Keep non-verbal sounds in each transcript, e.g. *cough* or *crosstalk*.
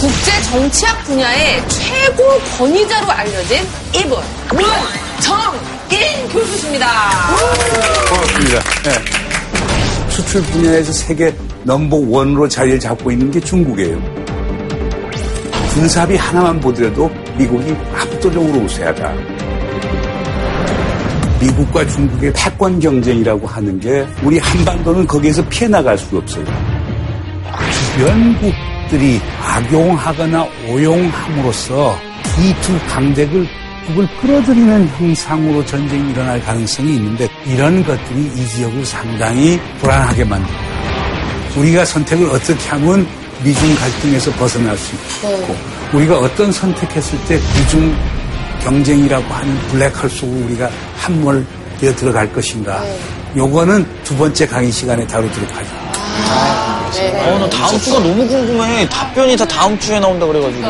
국제 정치학 분야의 최고 권위자로 알려진 이분 문정인 교수십니다. 고맙습니다. 네. 수출 분야에서 세계 넘버 원으로 자리를 잡고 있는 게 중국이에요. 군사비 하나만 보더라도 미국이 압도적으로 우세하다. 미국과 중국의 패권 경쟁이라고 하는 게 우리 한반도는 거기에서 피해 나갈 수가 없어요. 주변국 들이 악용하거나 오용함으로써 이두 강대국을 끌어들이는 형상으로 전쟁이 일어날 가능성이 있는데 이런 것들이 이 지역을 상당히 불안하게 만듭니다. 우리가 선택을 어떻게 하면 미중 갈등에서 벗어날 수 있고 우리가 어떤 선택했을 때 미중 경쟁이라고 하는 블랙홀 속으로 우리가 함몰 되어 들어갈 것인가. 요거는 두 번째 강의 시간에 다루도록 하죠. 어, 나 다음 주가 너무 궁금해. 답변이 다 다음 주에 나온다 그래가지고.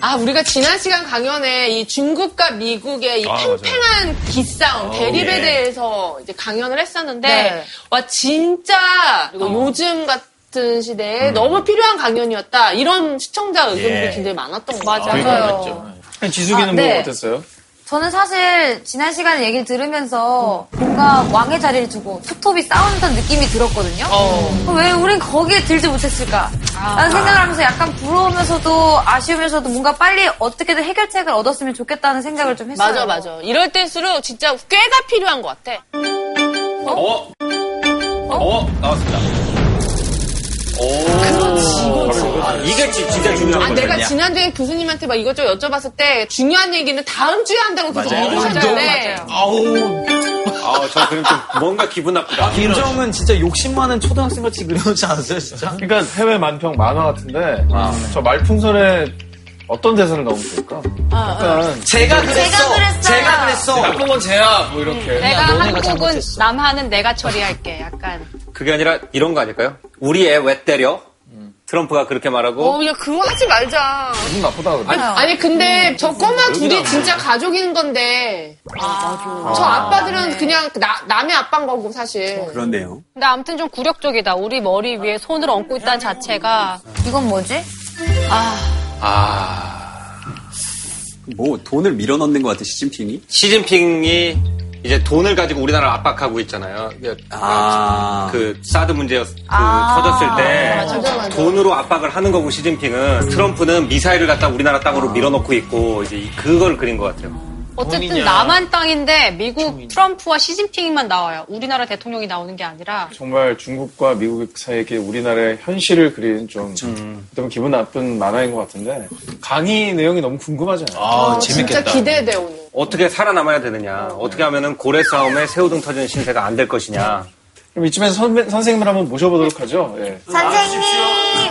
아, 우리가 지난 시간 강연에 이 중국과 미국의 이 팽팽한 기싸움, 대립에 대해서 이제 강연을 했었는데, 네. 와, 진짜, 그리고 요즘 같은 시대에 너무 필요한 강연이었다. 이런 시청자 의견들이 예. 굉장히 많았던 것 맞아요. 같아요. 맞죠. 지숙이는 아, 뭐 네. 어땠어요? 저는 사실 지난 시간에 얘기를 들으면서 뭔가 왕의 자리를 두고 투톱이 싸우는 듯한 느낌이 들었거든요. 어. 왜 우린 거기에 들지 못했을까? 라는 생각을 하면서 약간 부러우면서도 아쉬우면서도 뭔가 빨리 어떻게든 해결책을 얻었으면 좋겠다는 생각을 좀 했어요. 맞아, 맞아. 이럴 때일수록 진짜 꾀가 필요한 것 같아. 어? 어? 나왔습니다. 이게 지- 진짜 중요한 아, 거죠. 내가 지난주에 교수님한테 막 이것저것 여쭤봤을 때 중요한 얘기는 다음 주에 한다고 계속 미루셨는데. 아우. 아, 저 그럼 좀 뭔가 기분 나쁘다. 김정은 진짜 욕심 많은 초등학생 같이 그려놓지 않았어요, 진짜? 그러니까 해외 만평 만화 같은데 저 말풍선에 어떤 대사를 넣으면 좋을까? 약간 제가 그랬어! 제가. 제가 그랬어! 나쁜 건 쟤야 뭐 이렇게. 내가 너네가 한국은. 남한은 내가 처리할게. 약간. 그게 아니라 이런 거 아닐까요? 우리 애 왜 때려? 트럼프가 그렇게 말하고 어, 야, 그거 하지 말자. 기분 나쁘다 그래. 아니, 근데 저 꼬마 둘이 진짜 가족인 건데. 저 아빠들은 그냥 나, 남의 아빠인 거고, 사실. 그런데요. 근데 아무튼 좀 굴욕적이다. 우리 머리 위에 손을 얹고 있다는 자체가. 이건 뭐지? 아. 뭐 돈을 밀어넣는 것 같아 시진핑이? 시진핑이 이제 돈을 가지고 우리나라를 압박하고 있잖아요. 아. 그 사드 문제 그 아. 터졌을 때 맞아, 맞아. 돈으로 압박을 하는 거고 시진핑은 트럼프는 미사일을 갖다 우리나라 땅으로 밀어넣고 있고 이제 이- 그걸 그린 것 같아요. 어쨌든 돈이냐. 남한 땅인데 미국 트럼프와 시진핑만 나와요. 우리나라 대통령이 나오는 게 아니라. 정말 중국과 미국 사이에 우리나라의 현실을 그리는 좀 너무 기분 나쁜 만화인 것 같은데 강의 내용이 너무 궁금하잖아요. 아, 진짜 재밌겠다. 기대돼, 오늘. 어떻게 살아남아야 되느냐, 어 떻게 하면은 고래 싸움에 새우등 터지는 신세가 안 될 것이냐. 그럼 이쯤에서 선배, 선생님을 한번 모셔보도록 하죠. 예. 선생님!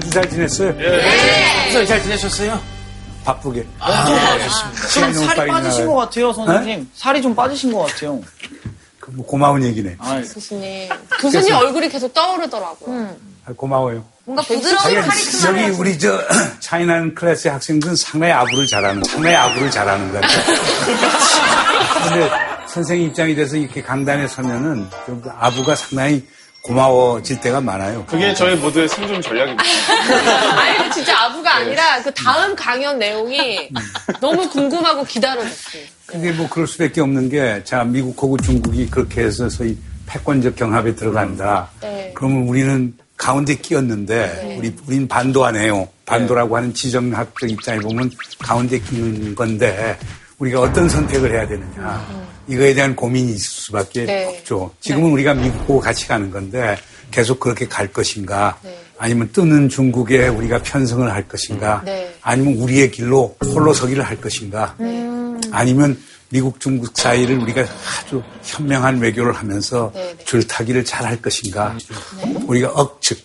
한 주 잘 지냈어요? 네. 잘 지내셨어요? 바쁘게. 좀 시간이 너무 살이 빨리 빠지신 지나가요. 것 같아요, 선생님. 살이 좀 빠지신 것 같아요. 그 뭐 고마운 얘기네. 아, 교수님. 교수님 얼굴이 계속 떠오르더라고요. 아, 고마워요. 뭔가 부드러운 자기가 카리스마. 여기 우리 저 *clears throat* 차이나는 클래스의 학생들은 상당히 아부를 잘하는 상당히 아부를 잘하는 것 같아요. *laughs* 근데 선생님 입장이 돼서 이렇게 강단에 서면은 좀 아부가 상당히 고마워질 때가 많아요. 그게 저희 모두의 생존 전략입니다. *laughs* 아니, 진짜 아부가 아니라 그 다음 강연 내용이 너무 궁금하고 기다려졌어요. 그게 뭐 그럴 수밖에 없는 게, 자, 미국하고 중국이 그렇게 해서 소위 패권적 경합에 들어간다. 네. 그러면 우리는 가운데 끼었는데, 우리, 우린 반도 안 해요. 반도라고 하는 지정학적 입장에 보면 가운데 끼는 건데, 우리가 어떤 선택을 해야 되느냐. 이거에 대한 고민이 있을 수밖에 네. 없죠. 지금은 우리가 미국하고 같이 가는 건데, 계속 그렇게 갈 것인가. 네. 아니면 뜨는 중국에 우리가 편성을 할 것인가. 네. 아니면 우리의 길로 홀로 서기를 할 것인가. 아니면 미국 중국 사이를 우리가 아주 현명한 외교를 하면서 네, 네. 줄타기를 잘 할 것인가. 우리가 억측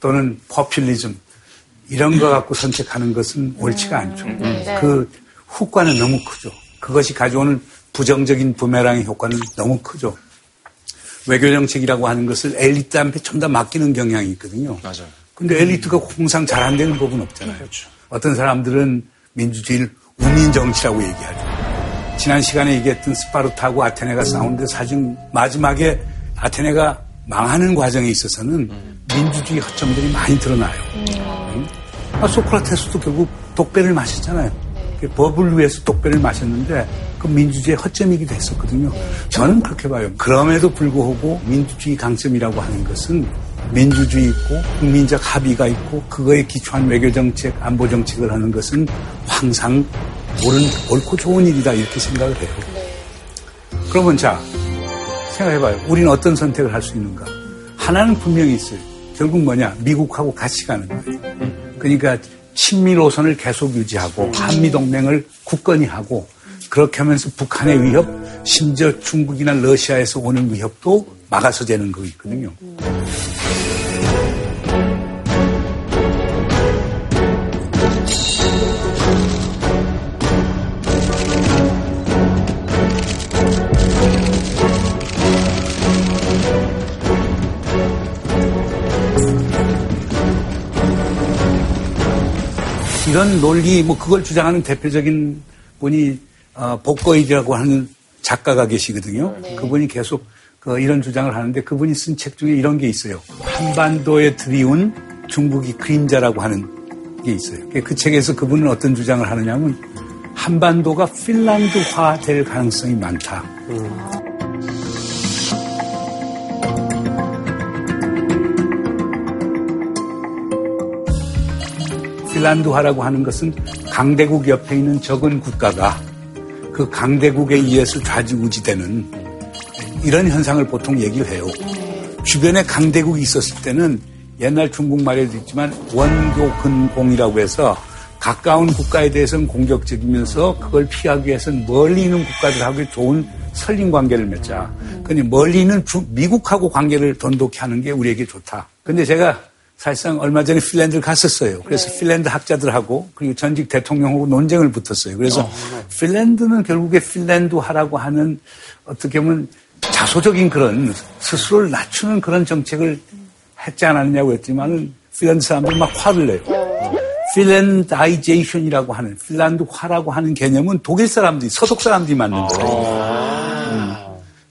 또는 포퓰리즘 이런 거 갖고 선택하는 것은 옳지가 않죠. 그 후과는 너무 크죠. 그것이 가져오는 부정적인 부메랑의 효과는 너무 크죠. 외교 정책이라고 하는 것을 엘리트한테 전부 다 맡기는 경향이 있거든요. 맞아요. 근데 엘리트가 항상 잘 안 되는 법은 없잖아요. 어떤 사람들은 민주주의를 우민 정치라고 얘기하죠. 지난 시간에 얘기했던 스파르타하고 아테네가 싸우는데 사실 마지막에 아테네가 망하는 과정에 있어서는 민주주의 허점들이 많이 드러나요. 음. 아, 소크라테스도 결국 독배를 마셨잖아요. 그 법을 위해서 독배를 마셨는데 그 민주주의의 허점이기도 했었거든요. 저는 그렇게 봐요. 그럼에도 불구하고 민주주의 강점이라고 하는 것은 민주주의 있고 국민적 합의가 있고 그거에 기초한 외교정책, 안보정책을 하는 것은 항상 옳은, 옳고 좋은 일이다 이렇게 생각을 해요. 그러면 자 생각해봐요. 우리는 어떤 선택을 할 수 있는가? 하나는 분명히 있어요. 결국 뭐냐? 미국하고 같이 가는 거예요. 그러니까 친미 노선을 계속 유지하고 한미 동맹을 굳건히 하고 그렇게 하면서 북한의 위협, 심지어 중국이나 러시아에서 오는 위협도 막아서 되는 거 있거든요. 이런 논리, 뭐 그걸 주장하는 대표적인 분이 어, 복거일이라고 하는 작가가 계시거든요. 그분이 계속 그 이런 주장을 하는데 그분이 쓴 책 중에 이런 게 있어요. 한반도에 들이운 중국이 그림자라고 하는 게 있어요. 그 책에서 그분은 어떤 주장을 하느냐면 한반도가 핀란드화 될 가능성이 많다. 핀란드화라고 하는 것은 강대국 옆에 있는 적은 국가가 그 강대국에 의해서 좌지우지되는 이런 현상을 보통 얘기를 해요. 주변에 강대국이 있었을 때는 옛날 중국말에도 있지만 원교근공이라고 해서 가까운 국가에 대해서는 공격적이면서 그걸 피하기 위해서는 멀리 있는 국가들하고 좋은 설린 관계를 맺자. 근데 멀리 있는 주- 미국하고 관계를 돈독히 하는 게 우리에게 좋다. 근데 제가 사실상 얼마 전에 핀란드를 갔었어요. 그래서 핀란드 학자들하고 그리고 전직 대통령하고 논쟁을 붙었어요. 그래서 핀란드는 결국에 핀란드화라고 하는 어떻게 보면 자조적인 그런 스스로를 낮추는 그런 정책을 했지 않았느냐고 했지만은 핀란드 사람들이 막 화를 내요. Finlandization이라고 하는 핀란드화라고 하는 개념은 독일 사람들이 서독 사람들이 만든 거예요.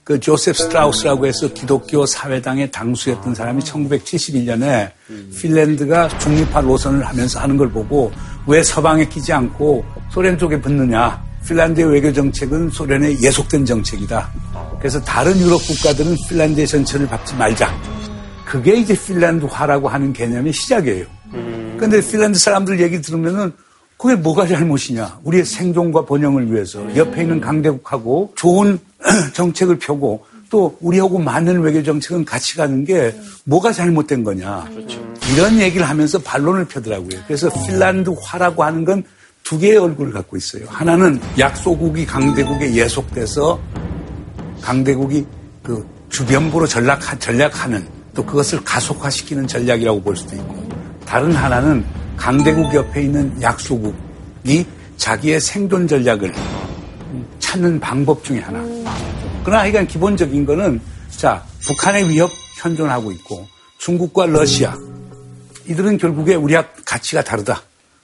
그 조셉 스트라우스라고 해서 기독교 사회당의 당수였던 사람이 1971년에 핀란드가 중립화 노선을 하면서 하는 걸 보고 왜 서방에 끼지 않고 소련 쪽에 붙느냐. 핀란드의 외교 정책은 소련의 예속된 정책이다. 그래서 다른 유럽 국가들은 핀란드의 전철을 밟지 말자. 그게 이제 핀란드화라고 하는 개념의 시작이에요. 근데 핀란드 사람들 얘기 들으면은 그게 뭐가 잘못이냐. 우리의 생존과 번영을 위해서 옆에 있는 강대국하고 좋은 *clears throat* 정책을 펴고 또 우리하고 맞는 외교 정책은 같이 가는 게 뭐가 잘못된 거냐. 이런 얘기를 하면서 반론을 펴더라고요. 그래서 핀란드화라고 하는 건 두 개의 얼굴을 갖고 있어요. 하나는 약소국이 강대국에 예속돼서 강대국이 그 주변부로 전략, 전략하는 또 그것을 가속화시키는 전략이라고 볼 수도 있고 다른 하나는 강대국 옆에 있는 약소국이 자기의 생존 전략을 찾는 방법 중에 하나. 그러나 하여간 기본적인 거는 자, 북한의 위협 현존하고 있고 중국과 러시아 이들은 결국에 우리와 가치가 다르다.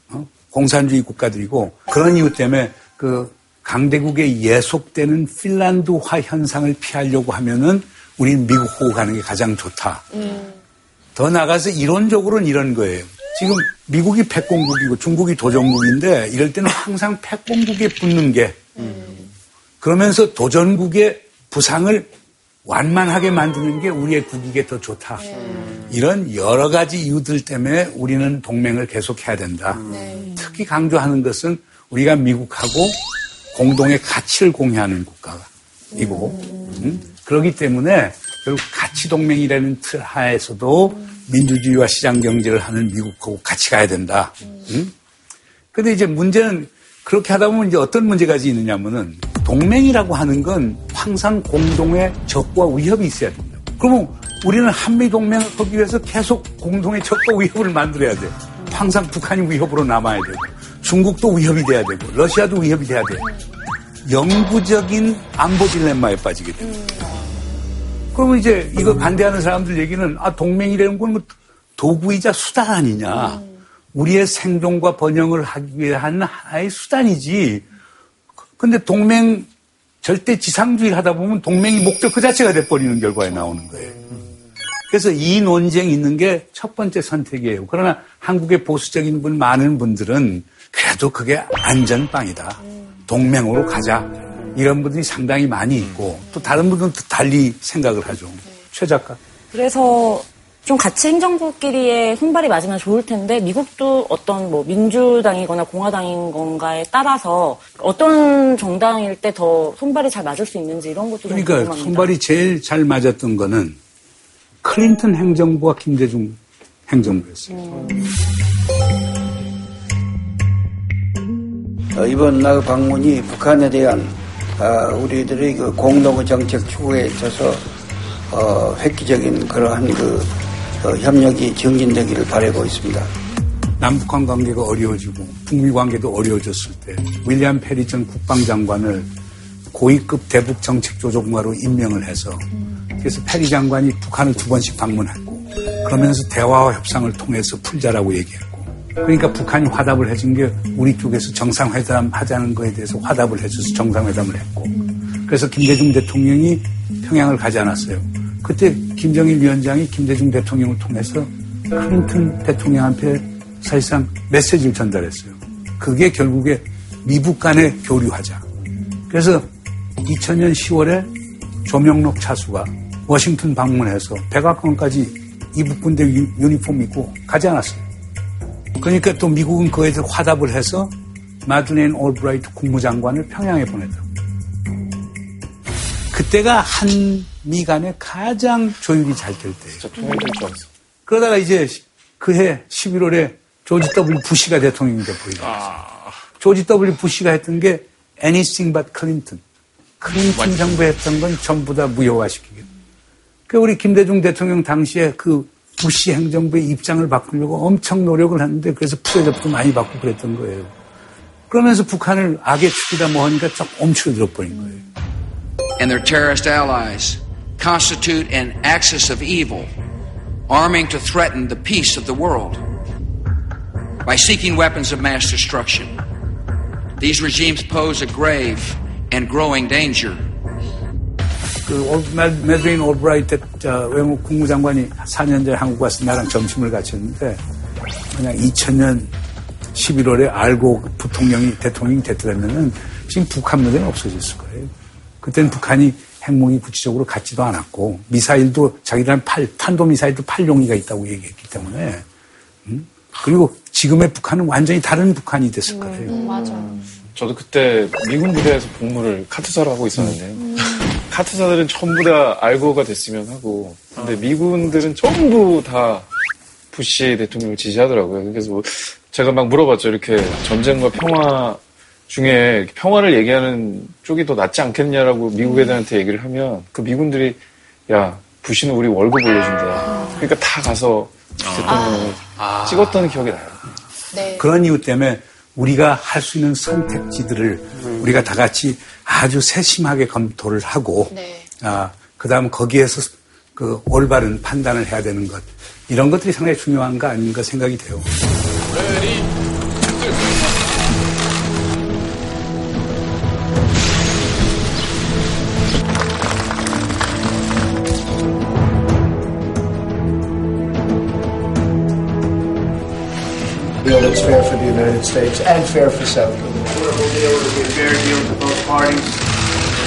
어? 공산주의 국가들이고 그런 이유 때문에 그 강대국에 예속되는 핀란드화 현상을 피하려고 하면은 우리는 미국하고 가는 게 가장 좋다. 더 나가서 이론적으로는 이런 거예요. 지금 미국이 패권국이고 중국이 도전국인데 이럴 때는 항상 패권국에 붙는 게 그러면서 도전국의 부상을 완만하게 만드는 게 우리의 국익에 더 좋다. 이런 여러 가지 이유들 때문에 우리는 동맹을 계속해야 된다. 특히 강조하는 것은 우리가 미국하고 공동의 가치를 공유하는 국가이고 음? 그렇기 때문에 결국 가치 동맹이라는 틀 하에서도 민주주의와 시장 경제를 하는 미국하고 같이 가야 된다. 음? 근데 이제 문제는 그렇게 하다 보면 이제 어떤 문제가 있느냐면은 동맹이라고 하는 건 항상 공동의 적과 위협이 있어야 된다. 그러면 우리는 한미 동맹을 하기 위해서 계속 공동의 적과 위협을 만들어야 돼. 항상 북한이 위협으로 남아야 되고 중국도 위협이 돼야 되고 러시아도 위협이 돼야 돼. 영구적인 안보 딜레마에 빠지게 돼. 그러면 이제 이거 반대하는 사람들 얘기는 아 동맹이라는 건 뭐 도구이자 수단 아니냐. 우리의 생존과 번영을 하기 위한 하나의 수단이지. 근데 동맹 절대 지상주의를 하다 보면 동맹이 목적 그 자체가 돼버리는 결과에 나오는 거예요. 그래서 이 논쟁이 있는 게 첫 번째 선택이에요. 그러나 한국의 보수적인 분 많은 분들은 그래도 그게 안전빵이다. 동맹으로 가자. 이런 분들이 상당히 많이 있고 또 다른 분들은 또 달리 생각을 하죠. 최 작가. 그래서 좀 같이 행정부끼리의 손발이 맞으면 좋을 텐데 미국도 어떤 뭐 민주당이거나 공화당인 건가에 따라서 어떤 정당일 때 더 손발이 잘 맞을 수 있는지 이런 것도 좀 그러니까 궁금합니다. 손발이 제일 잘 맞았던 거는 클린턴 행정부와 김대중 행정부였어요. 어, 이번 나 방문이 북한에 대한 아, 우리들의 그 공동 정책 추구에 있어서 어, 획기적인 그러한 그 어, 협력이 증진되기를 바라고 있습니다. 남북한 관계가 어려워지고 북미 관계도 어려워졌을 때 윌리엄 페리 전 국방장관을 고위급 대북 정책 조정관으로 임명을 해서 그래서 페리 장관이 북한을 두 번씩 방문했고 그러면서 대화와 협상을 통해서 풀자라고 얘기했고 그러니까 북한이 화답을 해준 게 우리 쪽에서 정상회담 하자는 거에 대해서 화답을 해줘서 정상회담을 했고 그래서 김대중 대통령이 평양을 가지 않았어요. 그때 김정일 위원장이 김대중 대통령을 통해서 클린턴 대통령한테 사실상 메시지를 전달했어요. 그게 결국에 미북 간의 교류하자. 그래서 2000년 10월에 조명록 차수가 워싱턴 방문해서 백악관까지 이북 군대 유- 유니폼 입고 가지 않았어요. 그러니까 또 미국은 그에 대해서 화답을 해서 마드레인 올브라이트 국무장관을 평양에 보냈다. 그때가 한미 간에 가장 조율이 잘 될 때예요. 진짜 통일될 줄 알았어. 그러다가 이제 그해 11월에 조지 W 부시가 대통령이 돼버리고 조지 W 부시가 했던 게 anything but 클린턴. 클린턴 정부 했던 건 전부 다 무효화시키겠다. 그 우리 김대중 대통령 당시에 그 부시 행정부의 입장을 바꾸려고 엄청 노력을 했는데 그래서 푸대접도 많이 받고 그랬던 거예요. 그러면서 북한을 악의 축이다 뭐 하니까 쫙 멈춰들어 버린 거예요. and their terrorist allies constitute an axis of evil, arming to threaten the peace of the world by seeking weapons of mass destruction. These regimes pose a grave and growing danger 그 올- 매- 매드린 올브라이트 저 외무 국무장관이 4년 전에 한국 와서 나랑 점심을 같이 했는데 그냥 2000년 11월에 알고 부통령이 대통령이 됐더라면은 지금 북한 문제는 없어졌을 거예요. 그때는 북한이 핵무기 구체적으로 갖지도 않았고 미사일도 자기들은 팔 탄도 미사일도 팔 용의가 있다고 얘기했기 때문에 음? 그리고 지금의 북한은 완전히 다른 북한이 됐을 거예요. 맞아. 저도 그때 미군 부대에서 복무를 카트사로 하고 있었는데 카트사들은 전부 다 알고가 됐으면 하고 근데 미군들은 전부 다 부시 대통령을 지지하더라고요. 그래서 뭐 제가 막 물어봤죠. 이렇게 전쟁과 평화 중에 평화를 얘기하는 쪽이 더 낫지 않겠냐라고 미국 애들한테 얘기를 하면 그 미군들이 야 부시는 우리 월급 올려준다. 그러니까 다 가서 대통령을 찍었던 기억이 나요. 네. 그런 이유 때문에 우리가 할 수 있는 선택지들을 우리가 다 같이 아주 세심하게 검토를 하고, 네. 아, 그 다음 거기에서 그 올바른 판단을 해야 되는 것. 이런 것들이 상당히 중요한 거 아닌가 생각이 돼요. United States and fair for South Korea. be fair deal to both parties.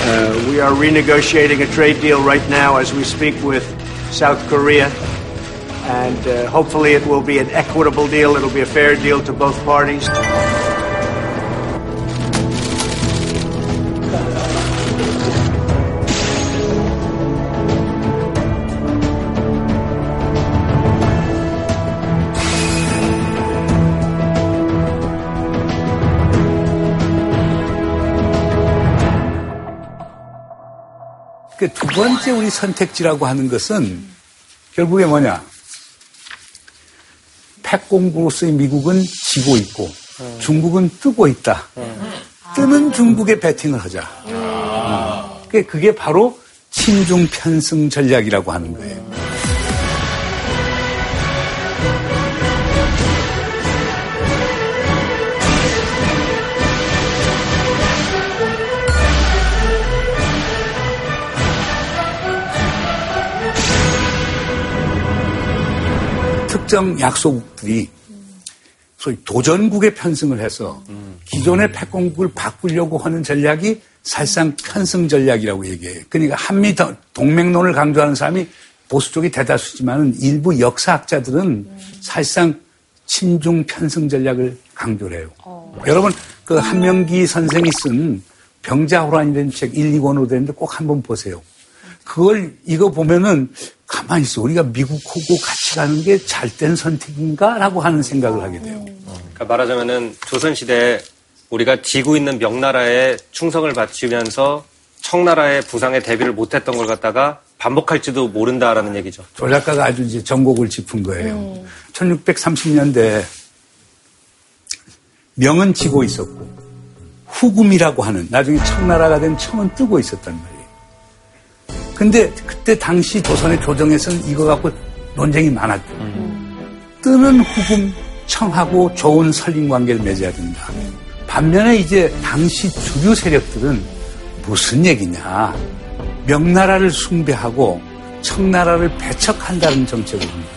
Uh, we are renegotiating a trade deal right now as we speak with South Korea. And uh, hopefully it will be an equitable deal. It'll be a fair deal to both parties. 번째 우리 선택지라고 하는 것은 결국에 뭐냐. 패공으로서의 미국은 지고 있고 중국은 뜨고 있다. 뜨는 중국에 배팅을 하자. 음. 그게- 그게 바로 친중 편승 전략이라고 하는 거예요. 특정 약소국들이 소위 도전국에 편승을 해서 기존의 패권국을 바꾸려고 하는 전략이 사실상 편승 전략이라고 얘기해요. 그러니까 한미 동맹론을 강조하는 사람이 보수 쪽이 대다수지만 일부 역사학자들은 사실상 친중 편승 전략을 강조를 해요. 어. 여러분 그 한명기 선생이 쓴 병자호란이라는 책 1, 2권으로 되는데 꼭 한번 보세요. 그걸 이거 보면은 가만히 있어 우리가 미국하고 같이 가는 게 잘된 선택인가라고 하는 생각을 하게 돼요. 그러니까 말하자면은 조선 시대 우리가 지고 있는 명나라에 충성을 바치면서 청나라의 부상에 대비를 못했던 걸 갖다가 반복할지도 모른다라는 얘기죠. 조 작가가 아주 이제 전곡을 짚은 거예요. 음. 1630년대 명은 지고 있었고 후금이라고 하는 나중에 청나라가 된 청은 뜨고 있었단 말이에요. 근데 그때 당시 조선의 조정에서는 이거 갖고 논쟁이 많았죠. 음. 뜨는 후금 청하고 좋은 설림 관계를 맺어야 된다. 반면에 이제 당시 주류 세력들은 무슨 얘기냐. 명나라를 숭배하고 청나라를 배척한다는 정책을 합니다.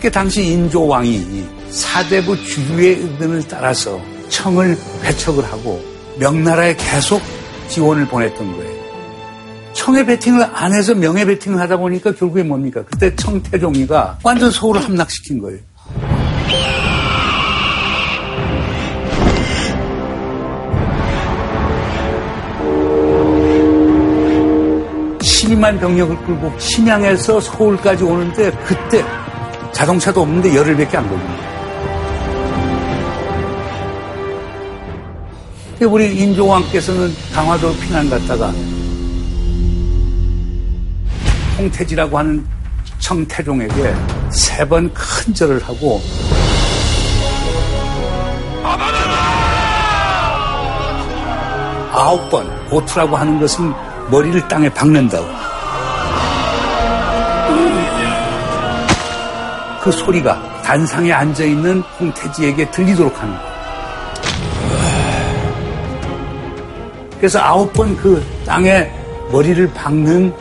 그 당시 인조왕이 사대부 주류의 의견을 따라서 청을 배척을 하고 명나라에 계속 지원을 보냈던 거예요. 청의 배팅을 안 해서 명예 배팅을 하다 보니까 결국에 뭡니까? 그때 청태종이가 완전 서울을 함락시킨 거예요. 12만 병력을 끌고 신양에서 서울까지 오는데 그때 자동차도 없는데 열흘밖에 안 걸립니다. 우리 인조왕께서는 강화도로 피난 갔다가 홍태지라고 하는 청태종에게 세 번 큰 절을 하고 아홉 번 고투라고 하는 것은 머리를 땅에 박는다고. 그 소리가 단상에 앉아 있는 홍태지에게 들리도록 하는 거예요. 그래서 아홉 번 그 땅에 머리를 박는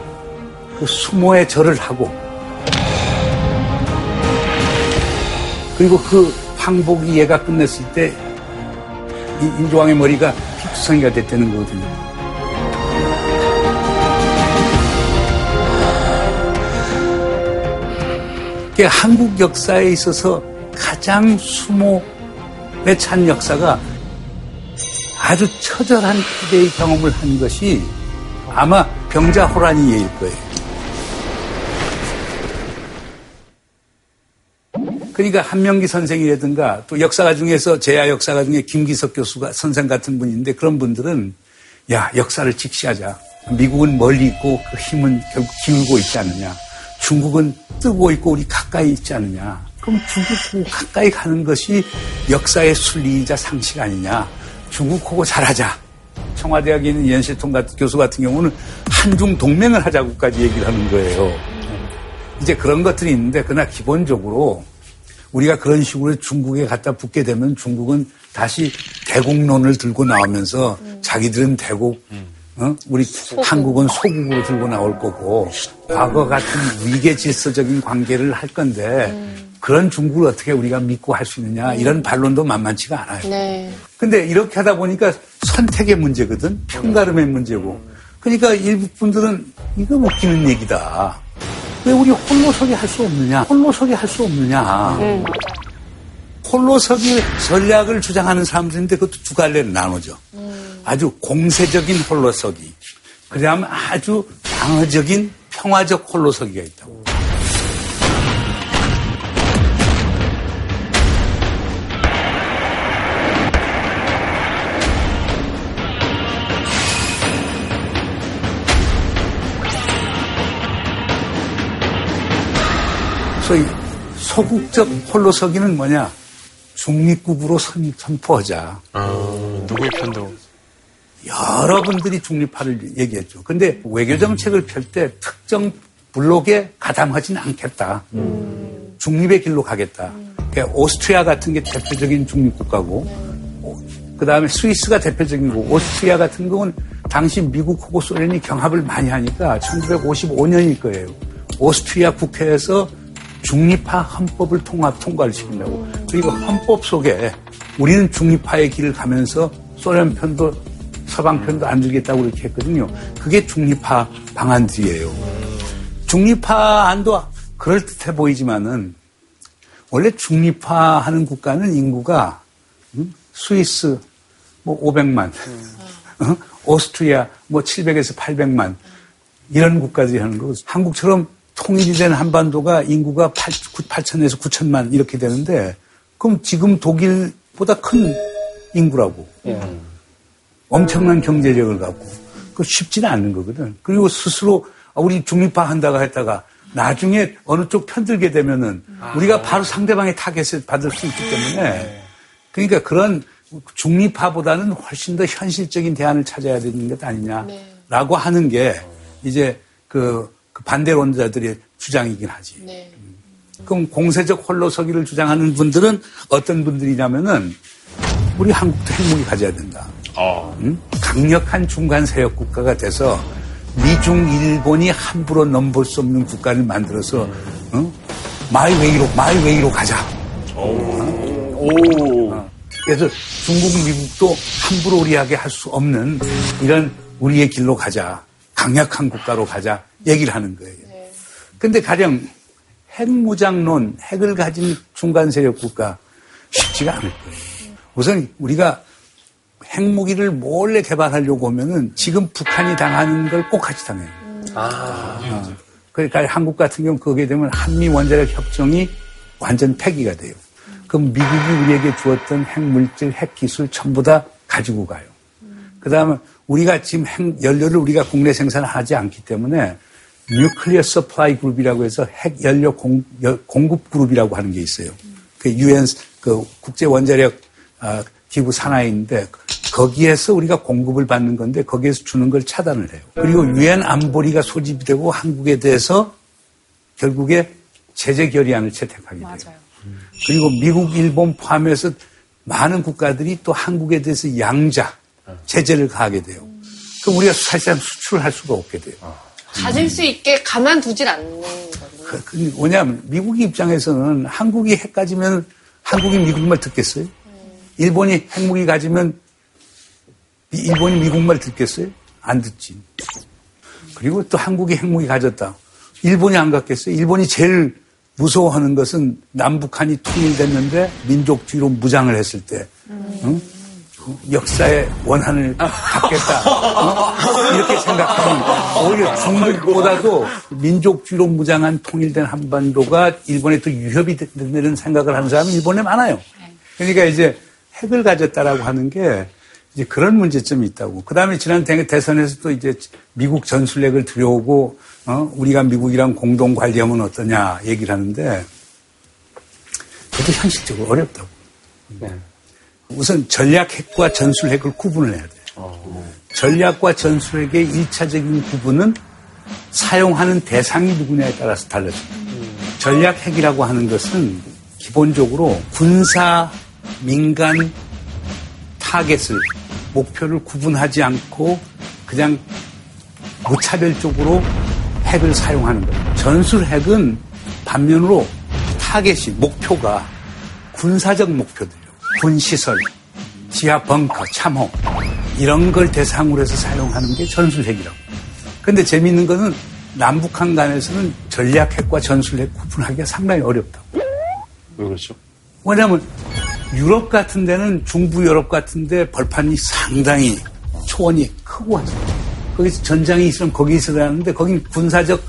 그 수모의 절을 하고 그리고 그 황복이 얘가 끝냈을 때 인조왕의 머리가 피투성이가 됐다는 거거든요. 한국 역사에 있어서 가장 수모에 찬 역사가 아주 처절한 패배의 경험을 한 것이 아마 병자호란이일 거예요. 그러니까 한명기 선생이라든가 또 역사가 중에서 제야 역사가 중에 김기석 교수가 선생 같은 분인데 그런 분들은 야 역사를 직시하자. 미국은 멀리 있고 그 힘은 결국 기울고 있지 않느냐. 중국은 뜨고 있고 우리 가까이 있지 않느냐. 그럼 중국하고 가까이 가는 것이 역사의 순리이자 상식 아니냐. 중국하고 잘하자. 청와대학에 있는 연실통 같은 교수 같은 경우는 한중 동맹을 하자고까지 얘기를 하는 거예요. 이제 그런 것들이 있는데 그러나 기본적으로 우리가 그런 식으로 중국에 갖다 붙게 되면 중국은 다시 대국론을 들고 나오면서 음. 자기들은 대국 음. 어? 우리 소국. 한국은 소국으로 들고 나올 거고 과거 같은 위계 질서적인 관계를 할 건데 음. 그런 중국을 어떻게 우리가 믿고 할 수 있느냐 음. 이런 반론도 만만치가 않아요. 네. 근데 이렇게 하다 보니까 선택의 문제거든 편가름의 문제고 그러니까 일부 분들은 이거 웃기는 얘기다. 왜 우리 홀로서기 할수 없느냐? 홀로서기 할수 없느냐? 음. 홀로 서기 전략을 주장하는 사람들인데 그것도 두 갈래로 나누죠. 음. 아주 공세적인 홀로 서기. 그다음 아주 방어적인 평화적 홀로 서기가 있다고. 소위 소국적 홀로서기는 뭐냐? 중립국으로 선, 선포하자. 아, 누구의 편도? 여러분들이 중립화를 얘기했죠. 근데 외교 정책을 펼 때 특정 블록에 가담하지는 않겠다. 음. 중립의 길로 가겠다. 음. 그러니까 오스트리아 같은 게 대표적인 중립국가고, 그 다음에 스위스가 대표적인 거고, 오스트리아 같은 경우는 당시 미국하고 소련이 경합을 많이 하니까 1955년일 거예요. 오스트리아 국회에서 중립화 헌법을 통합 통과를 시킨다고. 그리고 헌법 속에 우리는 중립화의 길을 가면서 소련 편도 서방 편도 안 들겠다고 그렇게 했거든요. 그게 중립화 방안들이에요. 중립화 안도 그럴 듯해 보이지만은 원래 중립화하는 국가는 인구가 음? 스위스 뭐 500만, 어? 오스트리아 뭐 700에서 800만 이런 국가들이 하는 거고 한국처럼 통일이 된 한반도가 인구가 8, 8천에서 9천만 이렇게 되는데 그럼 지금 독일보다 큰 인구라고. 엄청난 경제력을 갖고. 그 쉽지는 않는 거거든. 그리고 스스로 아, 우리 중립화 한다고 했다가 나중에 어느 쪽 편들게 되면은 우리가 바로 상대방의 타겟을 받을 수 있기 때문에. 그러니까 그런 중립화보다는 훨씬 더 현실적인 대안을 찾아야 되는 것 아니냐라고 하는 게 이제 그, 그 반대론자들의 주장이긴 하지. 음. 그럼 공세적 홀로서기를 주장하는 분들은 어떤 분들이냐면은 우리 한국도 핵무기 가져야 된다. 음? 강력한 중간 세력 국가가 돼서 미중 일본이 함부로 넘볼 수 없는 국가를 만들어서 어? 마이웨이로 마이웨이로 가자. 오. 어? 그래서 중국, 미국도 함부로 우리한테 할 수 없는 이런 우리의 길로 가자. 강력한 국가로 가자. 얘기를 하는 거예요. 근데 가령 핵무장론, 핵을 가진 중간 세력 국가 쉽지가 않을 거예요. 우선 우리가 핵무기를 몰래 개발하려고 하면은 지금 북한이 당하는 걸 꼭 같이 당해요. 아. 어. 그러니까 한국 같은 경우 그게 되면 한미 원자력 협정이 완전 폐기가 돼요. 그럼 미국이 우리에게 주었던 핵물질, 핵기술 전부 다 가지고 가요. 그 다음에 우리가 지금 핵 연료를 우리가 국내 생산하지 않기 때문에 Nuclear Supply Group이라고 해서 핵 연료 공, 공급 그룹이라고 하는 게 있어요. 그 유엔 그 국제 원자력 아, 기구 산하에 있는데 거기에서 우리가 공급을 받는 건데 거기에서 주는 걸 차단을 해요. 그리고 유엔 안보리가 소집이 되고 한국에 대해서 결국에 제재 결의안을 채택하게 돼요. 맞아요. 그리고 미국, 일본 포함해서 많은 국가들이 또 한국에 대해서 양자 제재를 가하게 돼요. 그럼 우리가 사실상 수출을 할 수가 없게 돼요. 가질 수 있게 가만두질 않는 거예요. 그, 그, 뭐냐면 미국 입장에서는 한국이 핵 가지면 한국이 미국 말 듣겠어요? 일본이 핵무기 가지면 일본이 미국 말 듣겠어요? 안 듣지. 그리고 또 한국이 핵무기 가졌다. 일본이 안 갖겠어요? 일본이 제일 무서워하는 것은 남북한이 통일됐는데 민족주의로 무장을 했을 때 응? 역사의 원한을 갖겠다 어? 이렇게 생각하면 오히려 중국보다도 민족주의로 무장한 통일된 한반도가 일본에 또 유협이 된다는 생각을 하는 사람이 일본에 많아요. 그러니까 이제 핵을 가졌다라고 하는 게 이제 그런 문제점이 있다고. 그 다음에 지난 대선에서 또 이제 미국 전술핵을 들여오고, 어? 우리가 미국이랑 공동 관리하면 어떠냐 얘기를 하는데, 그것도 현실적으로 어렵다고. 네. 우선 전략핵과 전술핵을 구분을 해야 돼요. 어. 전략과 전술핵의 1차적인 구분은 사용하는 대상이 누구냐에 따라서 달라집니다. 음. 전략핵이라고 하는 것은 기본적으로 군사, 민간, 타겟을 목표를 구분하지 않고 그냥 무차별적으로 핵을 사용하는 거예요. 전술 핵은 반면으로 타겟이 목표가 군사적 목표들이에요. 군시설, 지하 벙커, 참호 이런 걸 대상으로 해서 사용하는 게 전술 핵이라고. 근데 재미있는 거는 남북한 간에서는 전략 핵과 전술 핵 구분하기가 상당히 어렵다고. 왜 그렇죠? 왜냐하면 유럽 같은 데는 중부 유럽 같은 데 벌판이 상당히 초원이 크고 하죠. 거기서 전장이 있으면 거기서 하는데 거긴 군사적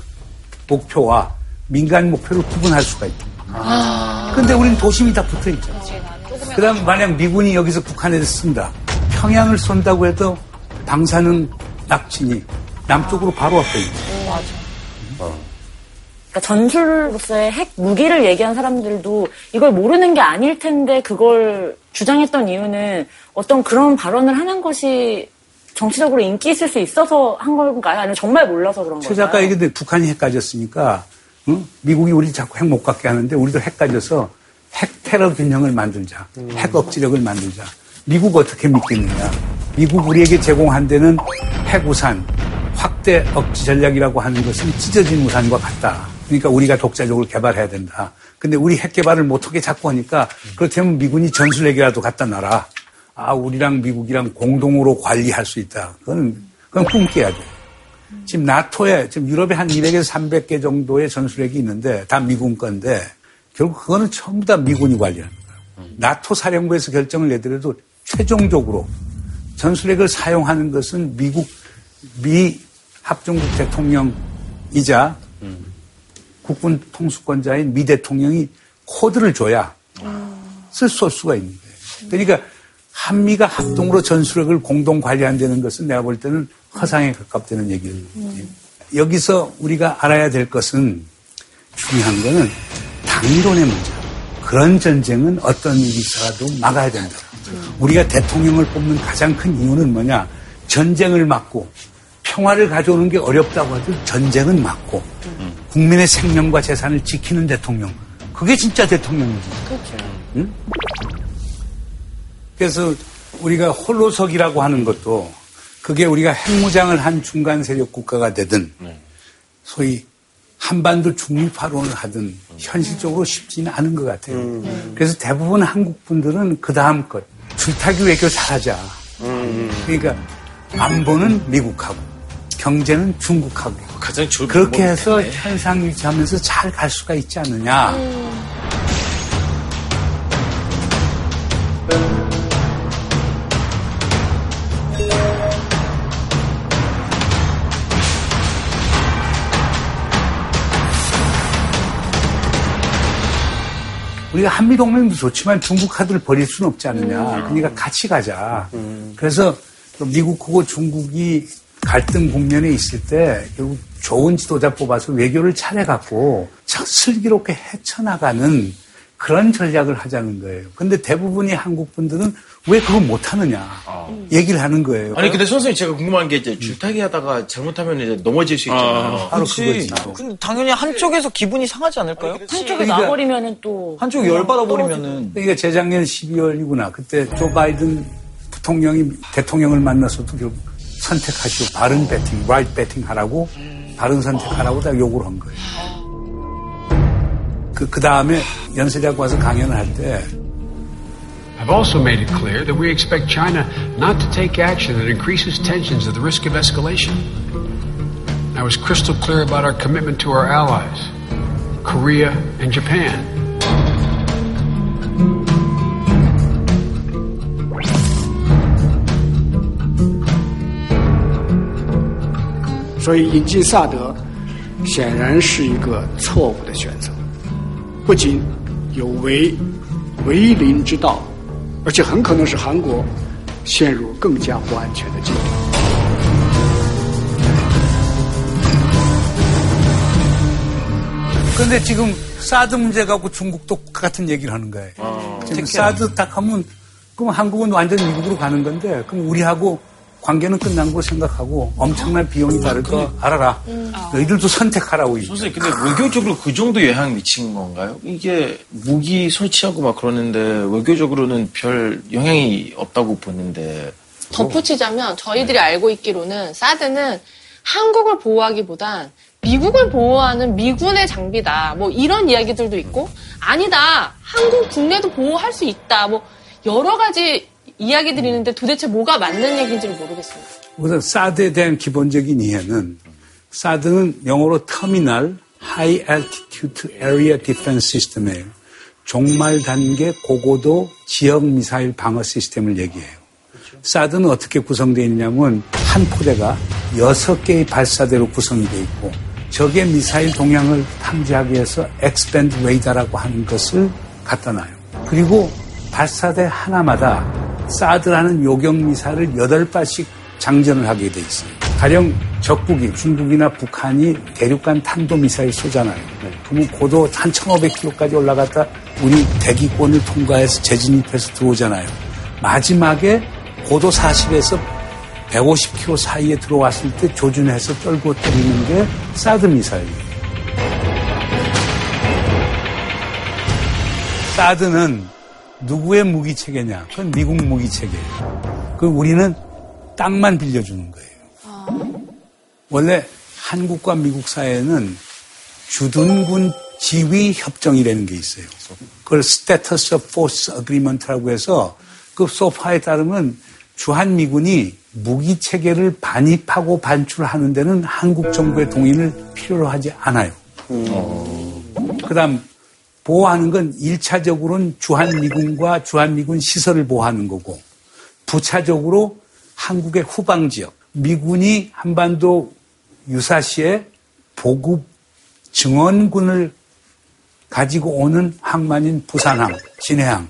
목표와 민간 목표를 구분할 수가 있다. 아. 근데 우리는 도심이 다 붙어 있죠. 그 다음 만약 미군이 여기서 북한에 쓴다. 평양을 쏜다고 해도 방사능 낙진이 남쪽으로 바로 앞에 있죠. 맞아. 어. 그러니까 전술로서의 핵 무기를 얘기한 사람들도 이걸 모르는 게 아닐 텐데 그걸 주장했던 이유는 어떤 그런 발언을 하는 것이 정치적으로 인기 있을 수 있어서 한 건가요? 아니면 정말 몰라서 그런 건가요? 아까 얘기했는데 북한이 핵 가졌으니까 응? 미국이 우리 자꾸 핵 못 갖게 하는데 우리도 핵 가져서 핵 테러 균형을 만들자. 음. 핵 억지력을 만들자. 미국 어떻게 믿겠느냐. 미국 우리에게 제공한 데는 핵 우산, 확대 억지 전략이라고 하는 것은 찢어진 우산과 같다. 그러니까 우리가 독자적으로 개발해야 된다. 근데 우리 핵 개발을 못하게 자꾸 하니까 그렇다면 미군이 전술핵이라도 갖다 놔라. 아, 우리랑 미국이랑 공동으로 관리할 수 있다. 그건, 그건 꿈깨야 돼. 지금 나토에, 지금 유럽에 한 200에서 300개 정도의 전술핵이 있는데 다 미군 건데 결국 그거는 전부 다 미군이 관리하는 거예요. 나토 사령부에서 결정을 내더라도 최종적으로 전술핵을 사용하는 것은 미국, 미 합중국 대통령이자 국군 통수권자인 미 대통령이 코드를 줘야 쓸 수가 있는 거예요. 그러니까 한미가 합동으로 전술핵을 공동 관리한다는 것은 내가 볼 때는 허상에 가깝다는 얘기를. 음. 여기서 우리가 알아야 될 것은 중요한 거는 당론의 문제. 그런 전쟁은 어떤 일이 있어도 막아야 된다. 음. 우리가 대통령을 뽑는 가장 큰 이유는 뭐냐? 전쟁을 막고 평화를 가져오는 게 어렵다고 하도 전쟁은 막고 음. 국민의 생명과 재산을 지키는 대통령. 그게 진짜 대통령이지. 그렇죠. 응? 그래서 우리가 홀로석이라고 하는 것도 그게 우리가 핵무장을 한 중간 세력 국가가 되든 네. 소위 한반도 중립화론을 하든 현실적으로 쉽지는 않은 것 같아요. 음. 그래서 대부분 한국 분들은 그 다음 것 줄타기 외교 잘하자. 음. 그러니까 안보는 미국하고 경제는 중국하고 가장 그렇게 해서 현상 유지하면서 잘 갈 수가 있지 않느냐. 우리가 한미동맹도 좋지만 중국 카드를 버릴 수는 없지 않느냐. 음. 그러니까 같이 가자. 음. 그래서 미국하고 중국이 갈등 국면에 있을 때 결국 좋은 지도자 뽑아서 외교를 차려갖고 슬기롭게 헤쳐나가는 그런 전략을 하자는 거예요. 근데 대부분이 한국 분들은 왜 그걸 못하느냐 어. 얘기를 하는 거예요. 아니 근데 선생님 제가 궁금한 게 이제 줄타기 하다가 잘못하면 이제 넘어질 수 있잖아요. 아, 바로 그거지. 근데 당연히 한쪽에서 기분이 상하지 않을까요? 한쪽에 그러니까, 나버리면은 또 한쪽 열 받아 버리면은. 그러니까 재작년 12월이구나. 그때 조 바이든 부통령이 대통령을 만나서도 결국 선택하시고 바른 배팅, 라이트 배팅 하라고 바른 선택하라고 다 요구를 한 거예요. 그, 그 다음에 연세대학 와서 강연을 할 때, I've also made it clear that we expect China not to take action that increases tensions at the risk of escalation. I was crystal clear about our commitment to our allies, Korea and Japan. So 引进萨德显然是一个错误的选择。不仅有违为邻之道， 而且很可能使韩国陷入更加不安全的境地。그런데지금사드문제갖고중국도같은얘기를하는거예요지금사드딱하면그럼한국은완전미국으로가는건데그럼우리하고 관계는 끝난 거 생각하고 엄청난 비용이 다를 거 알아라. 음. 너희들도 선택하라고. 선생님, 근데 외교적으로 그 정도 영향 미친 건가요? 이게 무기 설치하고 막 그러는데 외교적으로는 별 영향이 없다고 보는데. 덧붙이자면 저희들이 알고 있기로는 사드는 한국을 보호하기보단 미국을 보호하는 미군의 장비다. 뭐 이런 이야기들도 있고 아니다. 한국 국내도 보호할 수 있다. 뭐 여러 가지 이야기 드리는데 도대체 뭐가 맞는 얘기인지를 모르겠습니다. 우선 사드에 대한 기본적인 이해는 사드는 영어로 Terminal High Altitude Area Defense System이에요. 종말 단계 고고도 지역 미사일 방어 시스템을 얘기해요. 사드는 어떻게 구성되어 있냐면 한 포대가 여섯 개의 발사대로 구성이 되어 있고 적의 미사일 동향을 탐지하기 위해서 X-band 레이더라고 하는 것을 갖다 놔요. 그리고 발사대 하나마다 사드라는 요격 미사를 8발씩 장전을 하게 돼 있어요. 가령 적국이 중국이나 북한이 대륙간 탄도 미사일 쏘잖아요. 그러면 고도 한 1,500km까지 올라갔다 우리 대기권을 통과해서 재진입해서 들어오잖아요. 마지막에 고도 40에서 150km 사이에 들어왔을 때 조준해서 떨고 때리는 게 사드 미사일이에요. 사드는 누구의 무기 체계냐? 그건 미국 무기 체계예요. 그 우리는 땅만 빌려주는 거예요. 원래 한국과 미국 사이에는 주둔군 지휘 협정이라는 게 있어요. 그걸 Status of Force Agreement라고 해서 그 소파에 따르면 주한 미군이 무기 체계를 반입하고 반출하는 데는 한국 정부의 동의를 필요로 하지 않아요. 그다음 보호하는 건 1차적으로는 주한미군과 주한미군 시설을 보호하는 거고 부차적으로 한국의 후방 지역 미군이 한반도 유사시에 보급 증원군을 가지고 오는 항만인 부산항, 진해항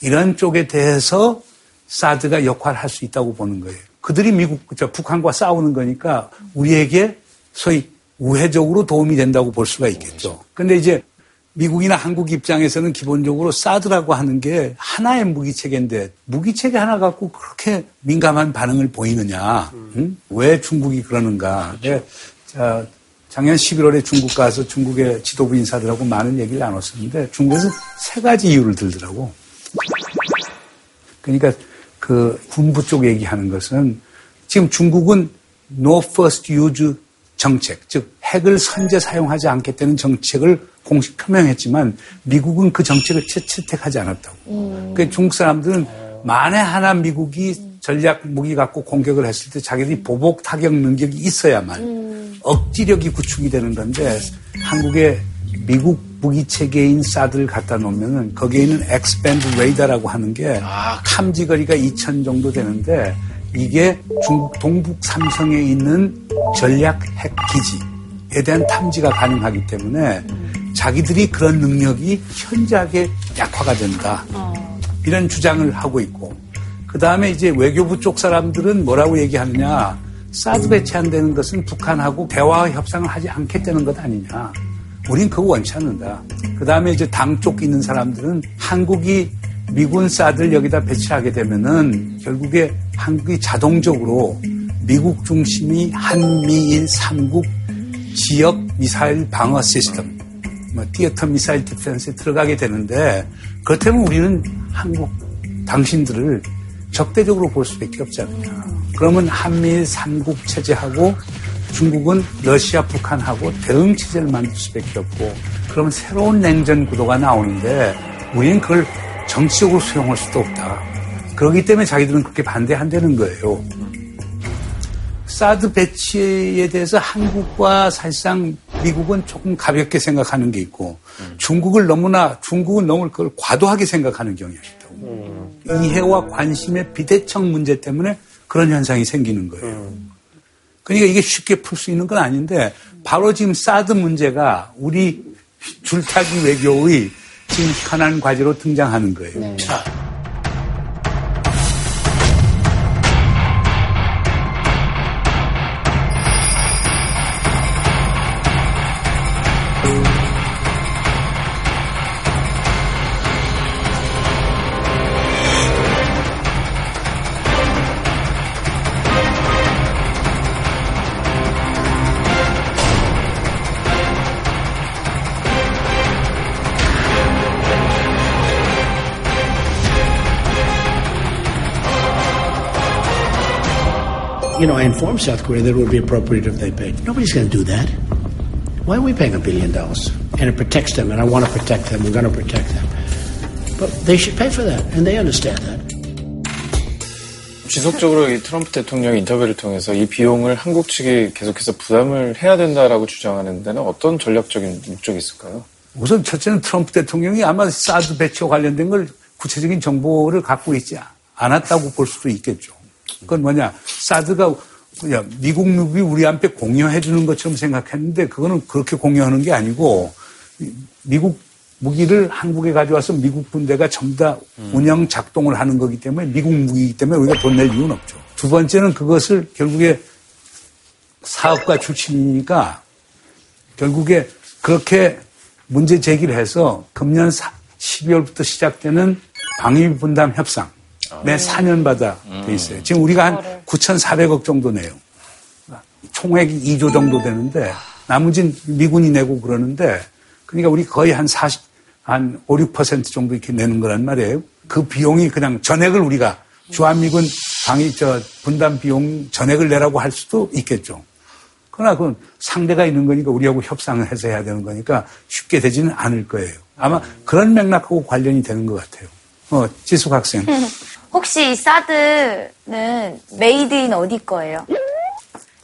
이런 쪽에 대해서 사드가 역할을 할 수 있다고 보는 거예요. 그들이 미국, 저 북한과 싸우는 거니까 우리에게 소위 우회적으로 도움이 된다고 볼 수가 있겠죠. 근데 이제 미국이나 한국 입장에서는 기본적으로 사드라고 하는 게 하나의 무기 체계인데 무기 체계 하나 갖고 그렇게 민감한 반응을 보이느냐? 응? 왜 중국이 그러는가? 네, 자, 작년 11월에 중국 가서 중국의 지도부 인사들하고 많은 얘기를 나눴었는데 중국에서 세 가지 이유를 들더라고. 그러니까 그 군부 쪽 얘기하는 것은 지금 중국은 no first use 정책, 즉 핵을 선제 사용하지 않겠다는 정책을 공식 표명했지만 미국은 그 정책을 채택하지 않았다고. 음. 그 중국 사람들은 만에 하나 미국이 전략 무기 갖고 공격을 했을 때 자기들이 보복 타격 능력이 있어야만 음. 억지력이 구축이 되는 건데 한국에 미국 무기 체계인 사드를 갖다 놓으면은 거기에 있는 X-band 레이더라고 하는 게 아, 탐지 거리가 2천 정도 되는데 이게 중국 동북 삼성에 있는 전략 핵 기지에 대한 탐지가 가능하기 때문에 자기들이 그런 능력이 현저하게 약화가 된다. 이런 주장을 하고 있고 그 다음에 이제 외교부 쪽 사람들은 뭐라고 얘기하느냐 사드 배치 안 되는 것은 북한하고 대화 협상을 하지 않겠다는 것 아니냐. 우린 그거 원치 않는다. 그 다음에 이제 당 쪽 있는 사람들은 한국이 미군 사드를 여기다 배치하게 되면은 결국에 한국이 자동적으로 미국 중심이 한미일 삼국 지역 미사일 방어 시스템, 뭐 티어터 미사일 디펜스에 들어가게 되는데 그렇다면 우리는 한국 당신들을 적대적으로 볼 수밖에 없지 않느냐. 그러면 한미일 삼국 체제하고 중국은 러시아, 북한하고 대응 체제를 만들 수밖에 없고 그러면 새로운 냉전 구도가 나오는데 우리는 그걸 정치적으로 수용할 수도 없다. 그렇기 때문에 자기들은 그렇게 반대한다는 거예요. 사드 배치에 대해서 한국과 사실상 미국은 조금 가볍게 생각하는 게 있고 중국을 너무나 중국은 너무 그걸 과도하게 생각하는 경향이 있다고. 이해와 관심의 비대称문제 때문에 그런 현상이 생기는 거예요. 그러니까 이게 쉽게 풀 수 있는 건 아닌데 바로 지금 사드 문제가 우리 줄타기 외교의 지금 현안 과제로 등장하는 거예요. 네. You know, I informed South Korea that it would be appropriate if they paid. Nobody's going to do that. Why are we paying a billion dollars? And it protects them, and I want to protect them. We're going to protect them. But they should pay for that, and they understand that. 지속적으로 이 트럼프 대통령 인터뷰를 통해서 이 비용을 한국 측이 계속해서 부담을 해야 된다라고 주장하는 데는 어떤 전략적인 목적이 있을까요? 우선 첫째는 트럼프 대통령이 아마 사드 배치와 관련된 걸 구체적인 정보를 갖고 있지 않았다고 볼 수도 있겠죠. 그건 뭐냐. 사드가 그냥 미국 무기 우리한테 공여해 주는 것처럼 생각했는데 그거는 그렇게 공여하는 게 아니고 미국 무기를 한국에 가져와서 미국 군대가 전부 다 운영 작동을 하는 거기 때문에 미국 무기이기 때문에 우리가 돈 낼 이유는 없죠. 두 번째는 그것을 결국에 사업가 출신이니까 결국에 그렇게 문제 제기를 해서 금년 12월부터 시작되는 방위 분담 협상 매 4년마다 돼 있어요. 지금 우리가 한 9,400억 정도 내요. 총액이 2조 정도 되는데 나머지는 미군이 내고 그러는데 그러니까 우리 거의 한 40, 한 5, 6% 정도 이렇게 내는 거란 말이에요. 그 비용이 그냥 전액을 우리가 주한미군 방위 저 분담 비용 전액을 내라고 할 수도 있겠죠. 그러나 그건 상대가 있는 거니까 우리하고 협상을 해서 해야 되는 거니까 쉽게 되지는 않을 거예요. 아마 그런 맥락하고 관련이 되는 것 같아요. 어, 지숙 학생. *laughs* 혹시 이 사드는 made in 어디 거예요?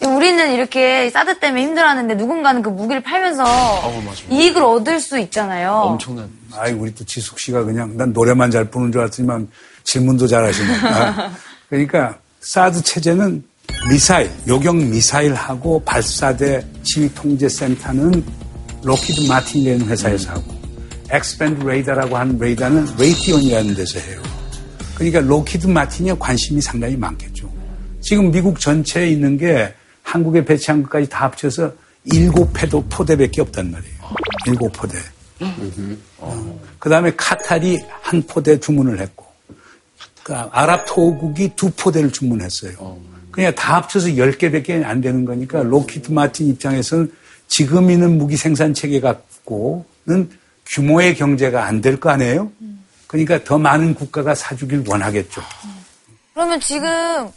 우리는 이렇게 사드 때문에 힘들어하는데 누군가는 그 무기를 팔면서 이익을 얻을 수 있잖아요. 엄청난. 아이, 우리 또 지숙 씨가 그냥 난 노래만 잘 부르는 줄 알았지만 질문도 잘하시네. 아, *laughs* 그러니까 사드 체제는 미사일, 요격 미사일하고 발사대 지휘 통제 센터는 록히드 마틴이라는 회사에서 하고 X-band 레이더라고 하는 레이더는 레이시온이라는 데서 해요. 그러니까 록히드 마틴의 관심이 상당히 많겠죠. 지금 미국 전체에 있는 게 한국에 배치한 것까지 다 합쳐서 일곱 포대, 포대밖에 없단 말이에요. 일곱 포대. 어. 그 다음에 카탈이 한 포대 주문을 했고, 그러니까 아랍 토후국이 두 포대를 주문했어요. 그냥 다 합쳐서 10개밖에 안 되는 거니까 록히드 마틴 입장에서는 지금 있는 무기 생산 체계 갖고는 규모의 경제가 안 될 거 아니에요? 그러니까 더 많은 국가가 사주길 원하겠죠. 그러면 지금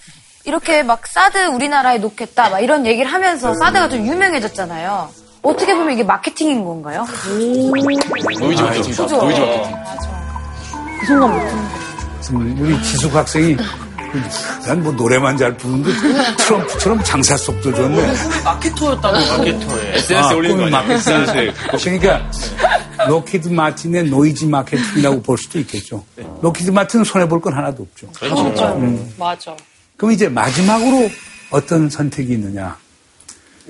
이렇게 막 사드 우리나라에 놓겠다 막 이런 얘기를 하면서 사드가 좀 유명해졌잖아요. 어떻게 보면 이게 마케팅인 건가요? 노이즈 마케팅. 그죠? 노이즈 마케팅. 그 생각 못했는데. 우리 지숙 학생이 난 뭐 노래만 잘 부르는데 트럼프처럼 장삿속도 좋네. 트위터에다가 트위터에. SNS에 올리는 거 아니에요? SNS에. 그러니까 록히드 마틴의 노이즈 마케팅이라고 볼 수도 있겠죠. 록히드 마틴은 손해볼 건 하나도 없죠. 그렇죠. 음. 맞아. 그럼 이제 마지막으로 어떤 선택이 있느냐.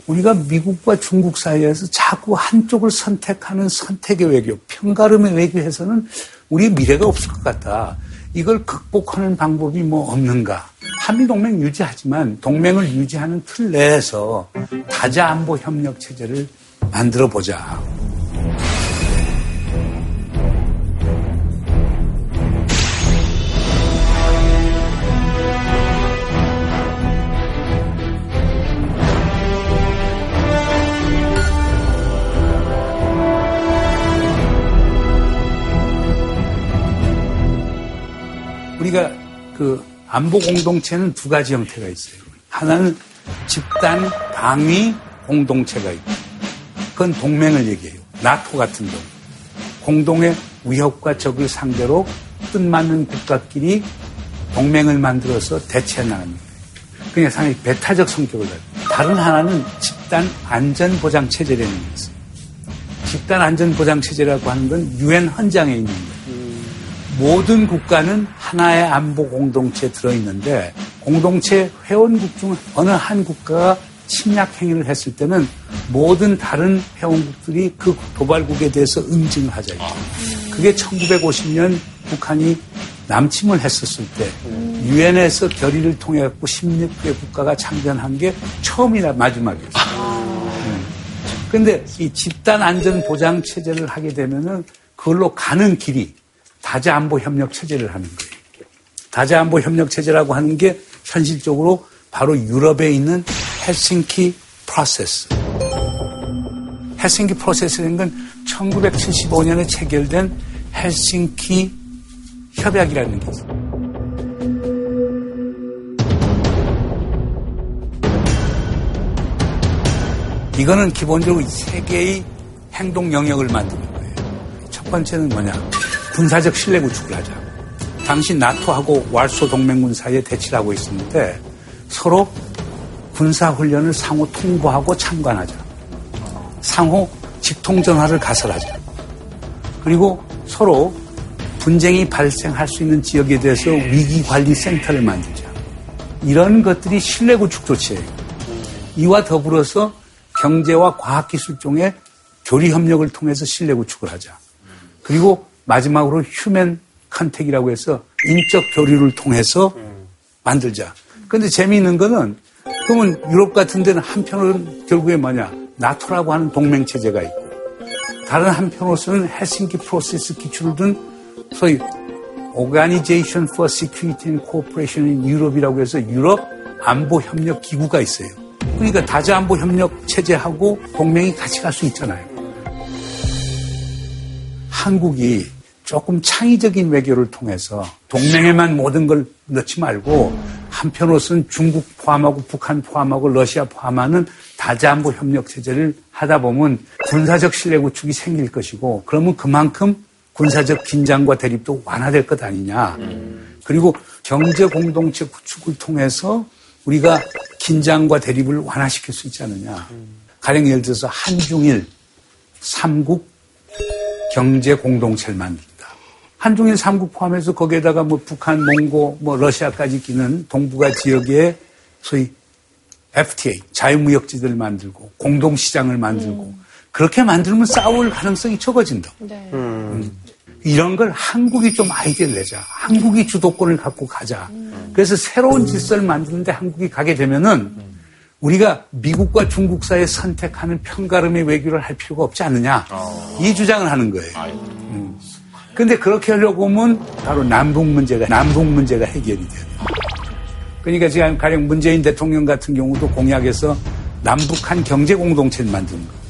우리가 미국과 중국 사이에서 자꾸 한쪽을 선택하는 선택의 외교, 편가름의 외교에서는 우리의 미래가 없을 것 같다. 이걸 극복하는 방법이 뭐 없는가. 한미 동맹 유지하지만 동맹을 유지하는 틀 내에서 다자 안보 협력 체제를 만들어 보자. 그 안보 공동체는 두 가지 형태가 있어요. 하나는 집단 방위 공동체가 있고, 그건 동맹을 얘기해요. 나토 같은 경우. 공동의 위협과 적을 상대로 뜻맞는 국가끼리 동맹을 만들어서 대체해 거예요. 그냥 상당히 배타적 성격을 가지고. 다른 하나는 집단 안전보장 체제라는 게 있어요. 집단 안전보장 체제라고 하는 건 유엔 헌장에 있는 거예요. 모든 국가는 하나의 안보 공동체에 들어있는데 공동체 회원국 중 어느 한 국가가 침략 행위를 했을 때는 모든 다른 회원국들이 그 도발국에 대해서 응징을 하자. 그게 1950년 북한이 남침을 했었을 때 유엔에서 결의를 통해 갖고 16개 국가가 참전한 게 처음이라 마지막이었어요. 그런데 이 집단 안전 보장 체제를 하게 되면은 그걸로 가는 길이 다자안보 협력 체제를 하는 거예요. 다자안보 협력 체제라고 하는 게 현실적으로 바로 유럽에 있는 헬싱키 프로세스. 헬싱키 프로세스라는 건 1975년에 체결된 헬싱키 협약이라는 게 있어요. 이거는 기본적으로 세 개의 행동 영역을 만드는 거예요. 첫 번째는 뭐냐? 군사적 신뢰 구축을 하자. 당시 나토하고 왈소 동맹군 사이에 대치를 하고 있었는데 서로 군사 훈련을 상호 통보하고 참관하자. 상호 직통 전화를 가설하자. 그리고 서로 분쟁이 발생할 수 있는 지역에 대해서 위기 관리 센터를 만들자. 이런 것들이 신뢰 구축 조치예요. 이와 더불어서 경제와 과학기술 쪽의 교류 협력을 통해서 신뢰 구축을 하자. 그리고 마지막으로 human contact이라고 해서 인적 교류를 통해서 만들자. 근데 재미있는 거는 그러면 유럽 같은 데는 한편으로는 결국에 뭐냐 나토라고 하는 동맹 체제가 있고 다른 한편으로서는 헬싱키 프로세스 기초를 둔 소위 Organization for Security and Cooperation in Europe이라고 해서 유럽 안보 협력 기구가 있어요. 그러니까 다자 안보 협력 체제하고 동맹이 같이 갈 수 있잖아요. 한국이 조금 창의적인 외교를 통해서 동맹에만 모든 걸 넣지 말고 한편으로서는 중국 포함하고 북한 포함하고 러시아 포함하는 다자안보 협력 체제를 하다 보면 군사적 신뢰 구축이 생길 것이고 그러면 그만큼 군사적 긴장과 대립도 완화될 것 아니냐. 그리고 경제 공동체 구축을 통해서 우리가 긴장과 대립을 완화시킬 수 있지 않느냐. 가령 예를 들어서 한중일 삼국 경제 공동체를 만든다. 한중일 삼국 포함해서 거기에다가 뭐 북한, 몽고, 뭐 러시아까지 끼는 동북아 지역에 소위 FTA 자유무역지대를 만들고 공동시장을 만들고 그렇게 만들면 싸울 가능성이 적어진다. 네. 음. 이런 걸 한국이 좀 아이디어를 내자. 한국이 주도권을 갖고 가자. 그래서 새로운 질서를 만드는데 한국이 가게 되면은 우리가 미국과 중국 사이에 선택하는 편가름의 외교를 할 필요가 없지 않느냐. 이 주장을 하는 거예요. 음. 근데 그렇게 하려고 하면 바로 남북 문제가, 남북 문제가 해결이 돼요. 그러니까 지금 가령 문재인 대통령 같은 경우도 공약에서 남북한 경제 공동체를 만드는 거예요.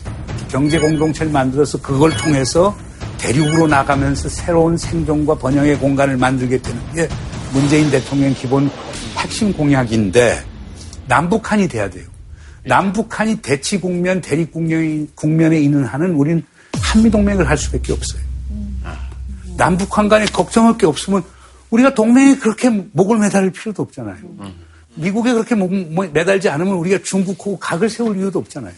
경제 공동체를 만들어서 그걸 통해서 대륙으로 나가면서 새로운 생존과 번영의 공간을 만들겠다는 게 문재인 대통령 기본 핵심 공약인데 남북한이 돼야 돼요. 남북한이 대치 국면, 대립 국면에 있는 한은 우린 한미동맹을 할 수밖에 없어요. 남북한 간에 걱정할 게 없으면 우리가 동맹에 그렇게 목을 매달릴 필요도 없잖아요. 미국에 그렇게 목, 매달지 않으면 우리가 중국하고 각을 세울 이유도 없잖아요.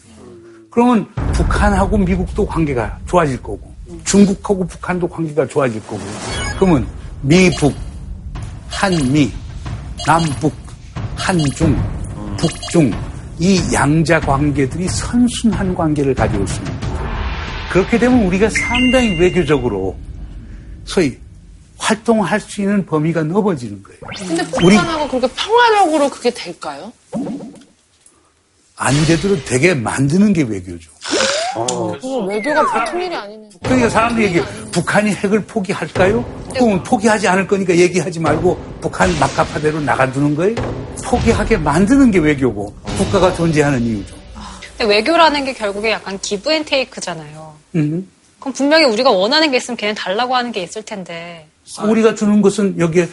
그러면 북한하고 미국도 관계가 좋아질 거고 중국하고 북한도 관계가 좋아질 거고 그러면 미북, 한미, 남북, 한중, 북중 이 양자 관계들이 선순한 관계를 가져올 수 있는 거예요. 그렇게 되면 우리가 상당히 외교적으로 소위 활동할 수 있는 범위가 넓어지는 거예요. 근데 북한하고 그렇게 평화적으로 그게 될까요? 안 되도록 되게 만드는 게 외교죠. 그거 외교가 보통 일이 아니네. 그러니까 사람들이 얘기해 북한이 핵을 포기할까요? 그러면 포기하지 않을 거니까 얘기하지 말고 북한 막가파대로 나가두는 거예요? 포기하게 만드는 게 외교고 국가가 존재하는 이유죠. 근데 외교라는 게 결국에 약간 give and take잖아요. 음. 그럼 분명히 우리가 원하는 게 있으면 걔는 달라고 하는 게 있을 텐데. 우리가 주는 것은 여기에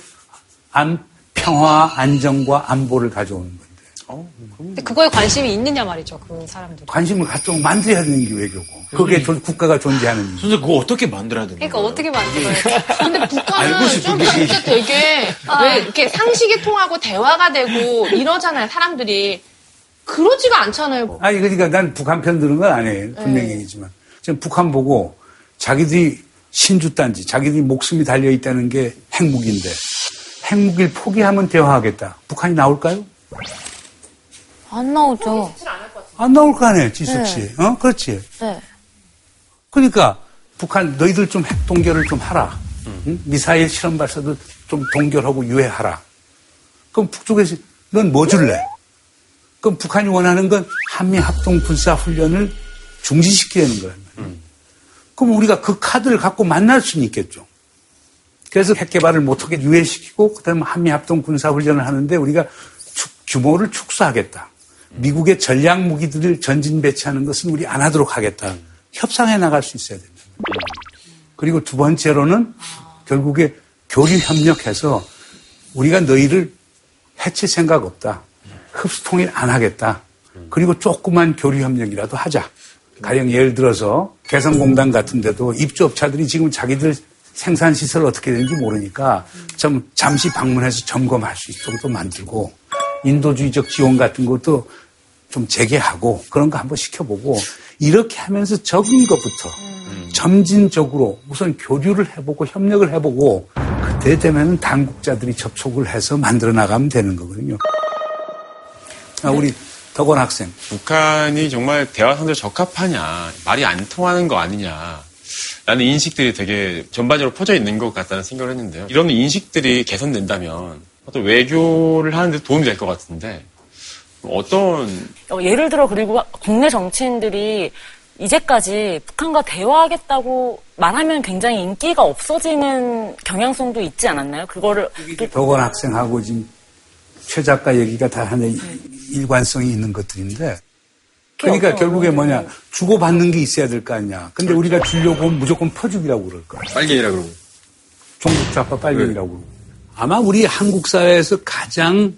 안, 평화, 안정과 안보를 가져오는 거예요. 근데 그거에 관심이 있느냐 말이죠, 그 사람들이. 관심을 갖도록 만들어야 되는 게 외교고. 그게 존- 국가가 존재하는 이유. 선생 그거 어떻게 만들어야 되는 그러니까 어떻게 만들어요? *laughs* 근데 북한은 알고 싶은 좀게 진짜 되게 왜 이렇게 상식이 통하고 대화가 되고 이러잖아요, 사람들이. 그러지가 않잖아요. 아니, 그러니까 난 북한 편 드는 건 아니에요. 분명히 얘기지만. 지금 북한 보고 자기들이 신주단지, 자기들이 목숨이 달려있다는 게 핵무기인데, 핵무기를 포기하면 대화하겠다. 북한이 나올까요? 안 나오죠. 안 나올 거 아니에요, 지숙 씨. 네. 어? 그렇지. 네. 그러니까 북한 너희들 좀 핵 동결을 좀 하라. 응? 미사일 실험 발사도 좀 동결하고 유예하라. 그럼 북쪽에서 넌 뭐 줄래? 그럼 북한이 원하는 건 한미 합동 군사 훈련을 중지시키는 거예요. 그럼 우리가 그 카드를 갖고 만날 수는 있겠죠. 그래서 핵 개발을 못하게 유예시키고 그다음에 한미 합동 군사 훈련을 하는데 우리가 축- 규모를 축소하겠다. 미국의 전략 무기들을 전진 배치하는 것은 우리 안 하도록 하겠다. 협상해 나갈 수 있어야 된다. 그리고 두 번째로는 결국에 교류 협력해서 우리가 너희를 해칠 생각 없다. 흡수 통일 안 하겠다. 그리고 조그만 교류 협력이라도 하자. 가령 예를 들어서 개성공단 같은 데도 입주업자들이 지금 자기들 생산 시설 어떻게 되는지 모르니까 좀 잠시 방문해서 점검할 수 있도록 또 만들고 인도주의적 지원 같은 것도 좀 재개하고 그런 거 한번 시켜보고 이렇게 하면서 적은 것부터 점진적으로 우선 교류를 해보고 협력을 해보고 그때 되면 당국자들이 접촉을 해서 만들어 나가면 되는 거거든요. 아, 우리 덕원 학생. 북한이 정말 대화 상대로 적합하냐, 말이 안 통하는 거 아니냐. 라는 인식들이 되게 전반적으로 퍼져 있는 것 같다는 생각을 했는데요. 이런 인식들이 개선된다면 어떤 외교를 하는데 도움이 될 것 같은데 어떤 어, 예를 들어 그리고 국내 정치인들이 이제까지 북한과 대화하겠다고 말하면 굉장히 인기가 없어지는 경향성도 있지 않았나요? 그거를 또 덕원 학생하고 지금 최 작가 얘기가 다 하나의 일관성이 있는 것들인데 그러니까 결국에 뭐냐 주고받는 게 있어야 될 거 아니야. 근데 우리가 주려고 하면 무조건 퍼주기라고 그럴 거야. 빨갱이라 그러고 종북 좌파 빨갱이라고 그러고. 아마 우리 한국 사회에서 가장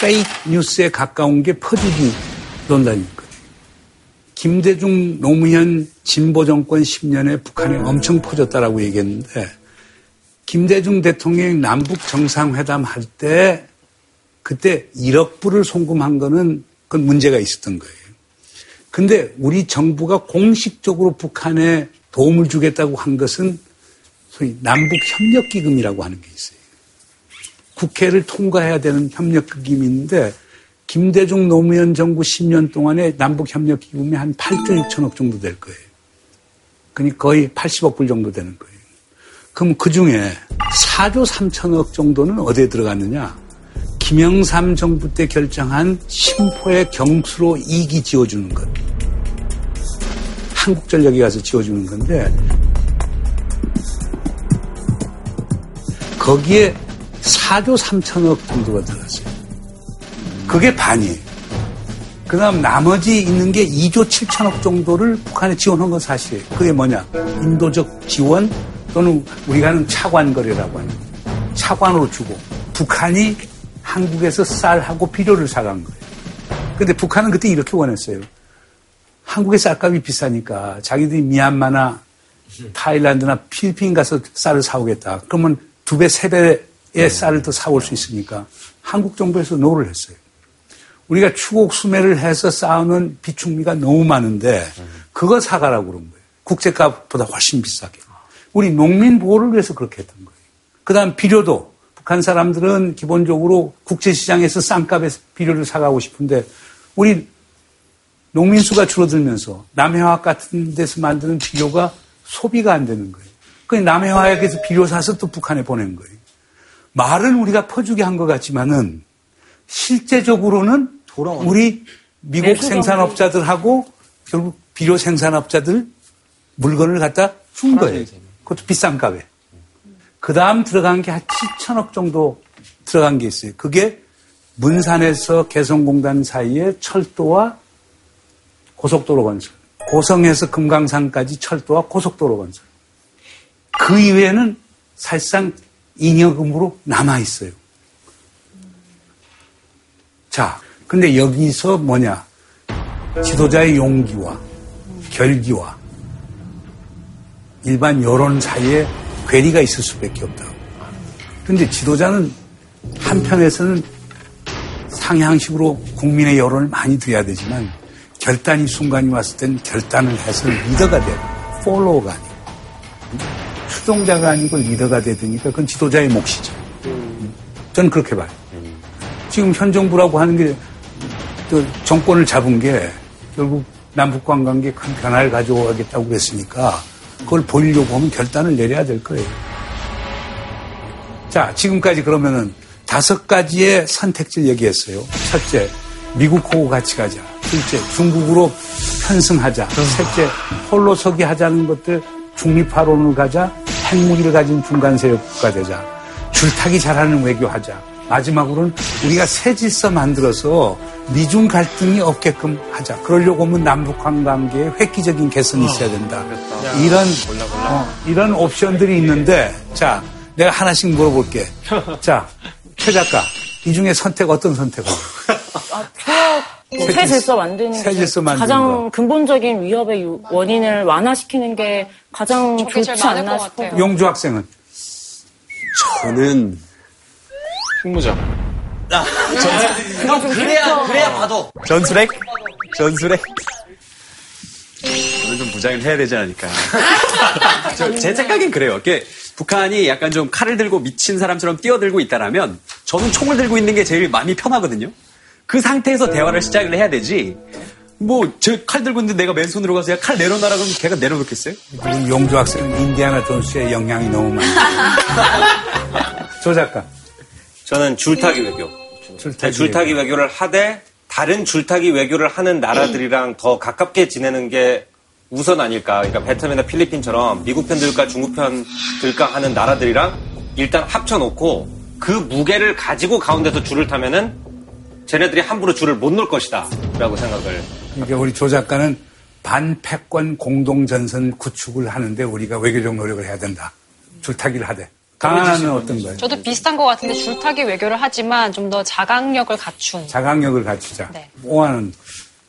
페이크 뉴스에 가까운 게 퍼주기 논란이거든요. 김대중 노무현 진보 정권 10년에 북한에 엄청 퍼졌다라고 얘기했는데 김대중 대통령이 남북 정상회담 할 때 그때 1억 불을 송금한 거는 그건 문제가 있었던 거예요. 근데 우리 정부가 공식적으로 북한에 도움을 주겠다고 한 것은 소위 남북 협력 기금이라고 하는 게 있어요. 국회를 통과해야 되는 협력 기금인데 김대중 노무현 정부 10년 동안에 남북 협력 기금이 한 8조 6천억 정도 될 거예요. 그러니까 거의 80억 불 정도 되는 거예요. 그럼 그 중에 4조 3천억 정도는 어디에 들어갔느냐? 김영삼 정부 때 결정한 심포의 경수로 2기 지어주는 것. 한국전력이 가서 지어주는 건데, 거기에 4조 3천억 정도가 들어갔어요. 그게 반이에요. 그 다음 나머지 있는 게 2조 7천억 정도를 북한에 지원한 건 사실이에요. 그게 뭐냐? 인도적 지원 또는 우리가 하는 차관거래라고 하는 차관으로 주고 북한이 한국에서 쌀하고 비료를 사간 거예요. 근데 북한은 그때 이렇게 원했어요. 한국의 쌀값이 비싸니까 자기들이 미얀마나 타일랜드나 필리핀 가서 쌀을 사오겠다. 그러면 두 배, 세 배의 쌀을 더 사올 수 있으니까 한국 정부에서 no를 했어요. 우리가 추곡 수매를 해서 쌓아놓은 비축미가 너무 많은데 그거 사가라고 그런 거예요. 국제값보다 훨씬 비싸게. 우리 농민 보호를 위해서 그렇게 했던 거예요. 그 다음 비료도 북한 사람들은 기본적으로 국제시장에서 싼 값에 비료를 사가고 싶은데 우리 농민 수가 줄어들면서 남해화학 같은 데서 만드는 비료가 소비가 안 되는 거예요. 그 남해화학에서 비료 사서 또 북한에 보낸 거예요. 말은 우리가 퍼주게 한 것 같지만은 실제적으로는 우리 미국 생산업자들하고 결국 비료 생산업자들 물건을 갖다 준 거예요. 그것도 비싼 값에. 그 다음 들어간 게 한 7천억 정도 들어간 게 있어요. 그게 문산에서 개성공단 사이에 철도와 고속도로 건설. 고성에서 금강산까지 철도와 고속도로 건설. 그 이외에는 사실상 잉여금으로 남아 있어요. 자, 근데 여기서 뭐냐? 지도자의 용기와 결기와 일반 여론 사이에 괴리가 있을 수밖에 없다. 근데 지도자는 한편에서는 상향식으로 국민의 여론을 많이 드려야 되지만 결단이 순간이 왔을 땐 결단을 해서 리더가 돼요. 폴로워가 아니고. 추종자가 아니고 리더가 되니까 그건 지도자의 몫이죠. 저는 그렇게 봐요. 지금 현 정부라고 하는 게 정권을 잡은 게 결국 남북 관관계에 큰 변화를 가져오겠다고 그랬으니까 그걸 보이려고 하면 결단을 내려야 될 거예요. 자, 지금까지 그러면은 다섯 가지의 선택지를 얘기했어요. 첫째, 미국하고 같이 가자. 둘째, 중국으로 편승하자. 셋째, 홀로 서기 하자는 것들 중립화론을 가자. 핵무기를 가진 중간 세력 국가 되자. 줄타기 잘하는 외교하자. 마지막으로는 우리가 새 질서 만들어서 미중 갈등이 없게끔 하자. 그러려고 하면 남북한 관계에 획기적인 개선이 있어야 된다. 이런 어, 이런 옵션들이 있는데 자 내가 하나씩 물어볼게. *laughs* 자최 작가 이 중에 선택 어떤 선택을? *laughs* 아, 새 질서 만드는 새 질서 가장 거. 근본적인 위협의 유- 원인을 완화시키는 게 가장 좋지 않나 것 싶어요. 같아요. 용주 학생은 저는 핵무장. 형 그래야 그래야 봐도 전술핵? 전술핵? 저는 좀 무장을 해야 되지 않을까. *laughs* 저, 제 생각엔 그래요. 이게 북한이 약간 좀 칼을 들고 미친 사람처럼 뛰어들고 있다라면 저는 총을 들고 있는 게 제일 마음이 편하거든요. 그 상태에서 대화를 시작을 해야 되지. 뭐, 저칼 들고 있는데 내가 맨손으로 가서 야, 칼 내려놔라 그러면 걔가 내려놓겠어요? 우리 용주 학생은 인디아나 존스의 영향이 너무 많아. *laughs* 조 작가. 저는 줄타기 외교. 줄타기 줄타기 외교 를 하되 다른 줄타기 외교를 하는 나라들이랑 더 가깝게 지내는 게 우선 아닐까. 그러니까 베트남이나 필리핀처럼 미국 편들까 중국 편들까 하는 나라들이랑 일단 합쳐놓고 그 무게를 가지고 가운데서 줄을 타면은 쟤네들이 함부로 줄을 못 놓을 것이다. 라고 생각을. 그러니까 우리 조 작가는 반패권 공동전선 구축을 하는데 우리가 외교적 노력을 해야 된다. 줄타기를 하되. 강하나는 어떤 거예요? 저도 비슷한 것 같은데 줄타기 외교를 하지만 좀 더 자강력을 갖춘. 자강력을 갖추자. 네. 오하는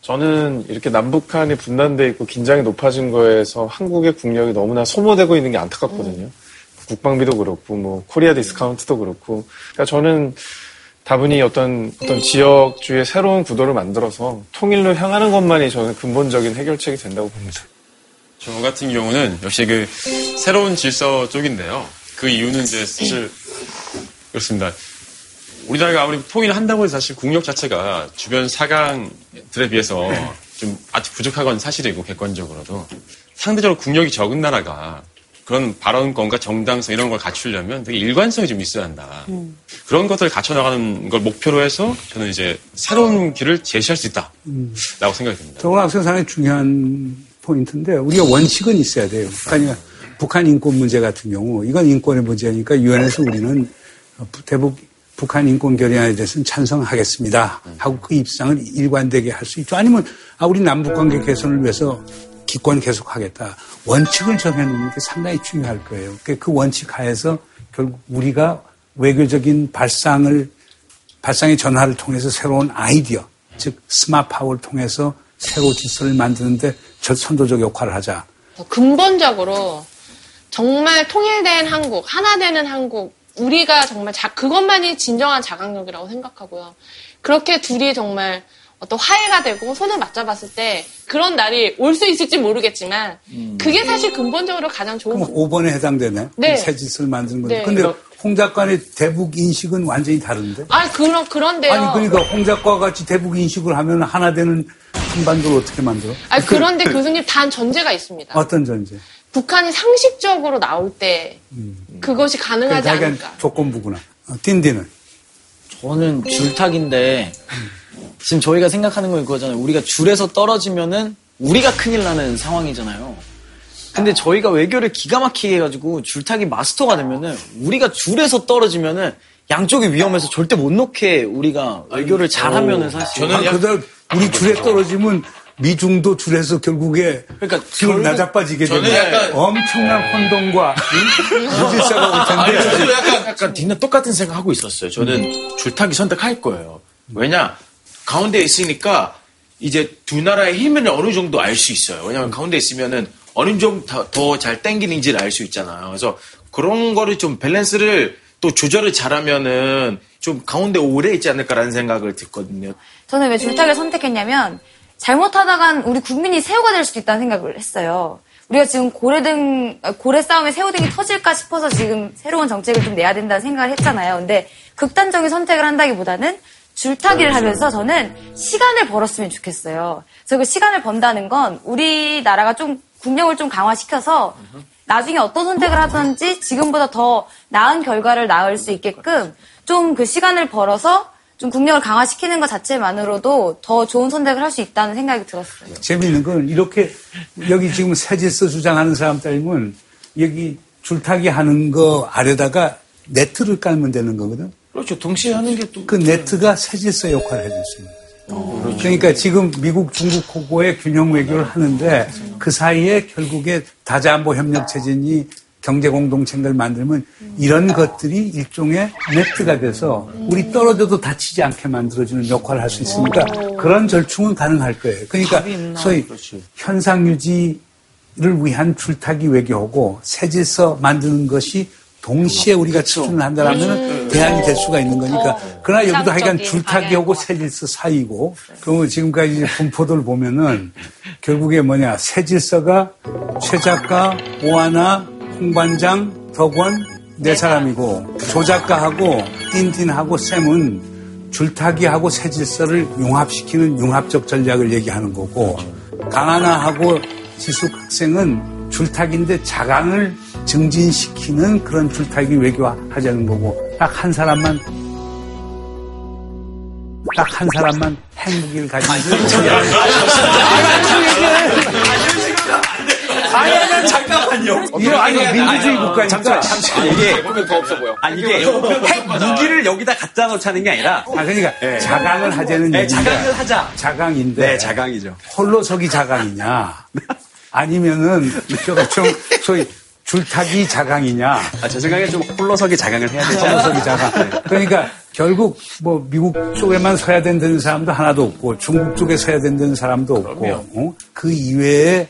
저는 이렇게 남북한이 분단돼 있고 긴장이 높아진 거에서 한국의 국력이 너무나 소모되고 있는 게 안타깝거든요. 국방비도 그렇고 뭐 Korea discount도 그렇고. 그러니까 저는 다분히 어떤 어떤 지역주의 새로운 구도를 만들어서 통일로 향하는 것만이 저는 근본적인 해결책이 된다고 봅니다. 저 같은 경우는 역시 그 새로운 질서 쪽인데요. 그 이유는 이제 사실 그렇습니다. 우리나라가 아무리 통일을 한다고 해서 사실 국력 자체가 주변 사강들에 비해서 좀 아직 부족한 건 사실이고 객관적으로도 상대적으로 국력이 적은 나라가 그런 발언권과 정당성 이런 걸 갖추려면 되게 일관성이 좀 있어야 한다. 그런 것들을 갖춰 나가는 걸 목표로 해서 저는 이제 새로운 길을 제시할 수 있다라고 음. 생각이 듭니다. 저건 학생 상당히 중요한 포인트인데 우리가 원칙은 있어야 돼요. 북한이 북한 인권 문제 같은 경우 이건 인권의 문제니까 유엔에서 우리는 대북 북한 인권 결의안에 대해서는 찬성하겠습니다. 하고 그 입장을 일관되게 할 수 있죠. 아니면 아 우리 남북 관계 개선을 위해서 기권 계속하겠다. 원칙을 정해놓는 게 상당히 중요할 거예요. 그- 그 원칙 하에서 결국 우리가 외교적인 발상을 발상의 전화를 통해서 새로운 아이디어, 즉 스마트 파워를 통해서 새로운 질서를 만드는데 저 선도적 역할을 하자. 근본적으로 정말 통일된 한국, 하나 되는 한국, 우리가 정말 자, 그것만이 진정한 자강력이라고 생각하고요. 그렇게 둘이 정말 어떤 화해가 되고 손을 맞잡았을 때 그런 날이 올 수 있을지 모르겠지만 그게 사실 근본적으로 가장 좋은 그럼 5번에 해당되네. 네. 새 짓을 만드는 건데. 네. 근데 홍 작가의 대북 인식은 완전히 다른데? 아니 그런 그런데요. 아니 그러니까 홍 작가와 같이 대북 인식을 하면 하나 되는 한반도를 어떻게 만들어? 아니, 그런데 교수님 단 전제가 있습니다. 어떤 전제? 북한이 상식적으로 나올 때 그것이 가능하지 그러니까 않을까. 조건부구나. 어, 딘딘은? 저는 줄타기인데 지금 저희가 생각하는 건 그거잖아요. 우리가 줄에서 떨어지면은 우리가 큰일 나는 상황이잖아요. 근데 저희가 외교를 기가 막히게 해가지고 줄타기 마스터가 되면은 우리가 줄에서 떨어지면은 양쪽이 위험해서 절대 못 놓게 우리가 외교를 잘하면은 사실 아, 그들 우리 줄에 떨어지면 미중도 줄에서 결국에 그러니까 기울 나자빠지게 약간- 엄청난 혼동과 무질서가 올 텐데 저도 약간, 약간 뒷는 똑같은 생각 하고 있었어요. 저는 줄타기 선택할 거예요. 왜냐, 가운데 있으니까 이제 두 나라의 힘을 어느 정도 알 수 있어요. 왜냐면 가운데 있으면은 어느 정도 더 잘 땡기는지를 알 수 있잖아요. 그래서 그런 거를 좀 밸런스를 또 조절을 잘하면은 좀 가운데 오래 있지 않을까라는 생각을 듣거든요. 저는 왜 줄타기를 선택했냐면 잘못하다간 우리 국민이 새우가 될 수도 있다는 생각을 했어요. 우리가 지금 고래등 고래 싸움에 새우등이 터질까 싶어서 지금 새로운 정책을 좀 내야 된다는 생각을 했잖아요. 근데 극단적인 선택을 한다기보다는 줄타기를 하면서 저는 시간을 벌었으면 좋겠어요. 그래서 그 시간을 번다는 건 우리나라가 좀 국력을 좀 강화시켜서 나중에 어떤 선택을 하든지 지금보다 더 나은 결과를 낳을 수 있게끔 좀 그 시간을 벌어서 좀 국력을 강화시키는 것 자체만으로도 더 좋은 선택을 할 수 있다는 생각이 들었어요. 재미있는 건 이렇게 여기 지금 새질서 주장하는 사람 따르면 여기 줄타기 하는 거 아래다가 네트를 깔면 되는 거거든. 그렇죠. 동시에 하는 게 또. 그 네트가 새질서 역할을 해줄 수 있는 거죠. 그러니까 지금 미국, 중국, 호고의 균형 외교를 하는데 그 사이에 결국에 다자안보 협력 체제니 경제 공동체를 만들면 이런 것들이 일종의 네트가 돼서 우리 떨어져도 다치지 않게 만들어주는 역할을 할 수 있으니까 그런 절충은 가능할 거예요. 그러니까 소위 현상 유지를 위한 줄타기 외교하고 새 질서 만드는 것이 동시에 우리가 추진을 한다면 대안이 될 수가 있는 거니까. 그러나 여기도 하여간 줄타기하고 새 질서 사이고, 그러면 지금까지 분포도를 보면은 결국에 뭐냐, 새 질서가 최 작가, 오하나, 홍반장, 덕원, 네 사람이고, 조 작가하고 딘딘하고 쌤은 줄타기하고 새 질서를 융합시키는 융합적 전략을 얘기하는 거고, 강하나하고 지숙 학생은 줄타기인데 자강을 증진시키는 그런 줄타기 외교하자는 거고 딱 한 사람만 딱 한 사람만 행복을 가지고 아니, 아니, 잠깐만요. 이거 아니 민주주의 국가니까 잠시만, 잠시만. 이게, 보면 더 없어 보여. 아, 이게 핵 무기를 여기다 갖다 놓자는 게 아니라. 아 그러니까 자강을 하자는 네, 얘기인데 자강을 하자. 자강인데 네, 자강이죠. 홀로서기 자강이냐 *laughs* 아니면은 좀 소위 줄타기 자강이냐? 아, 제 생각에 좀 홀로서기 자강을 해야 되죠. 홀로서기 자강. 그러니까 결국 뭐 미국 쪽에만 서야 된다는 사람도 하나도 없고 중국 쪽에 서야 된다는 사람도 없고 어? 그 이외에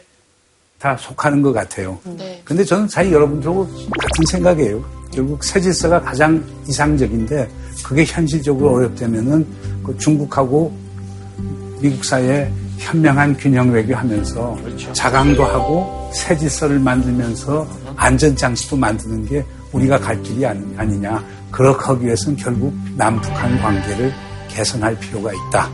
다 속하는 것 같아요. 네. 근데 저는 사실 여러분들하고 같은 생각이에요. 결국 새 질서가 가장 이상적인데 그게 현실적으로 어렵다면은 그 중국하고 미국 사이에 현명한 균형 외교하면서 자강도 하고 새 질서를 만들면서 안전 장치도 만드는 게 우리가 갈 길이 아니, 아니 냐. 그렇게 하기 위해서는 결국 남북한 관계를 개선할 필요가 있다.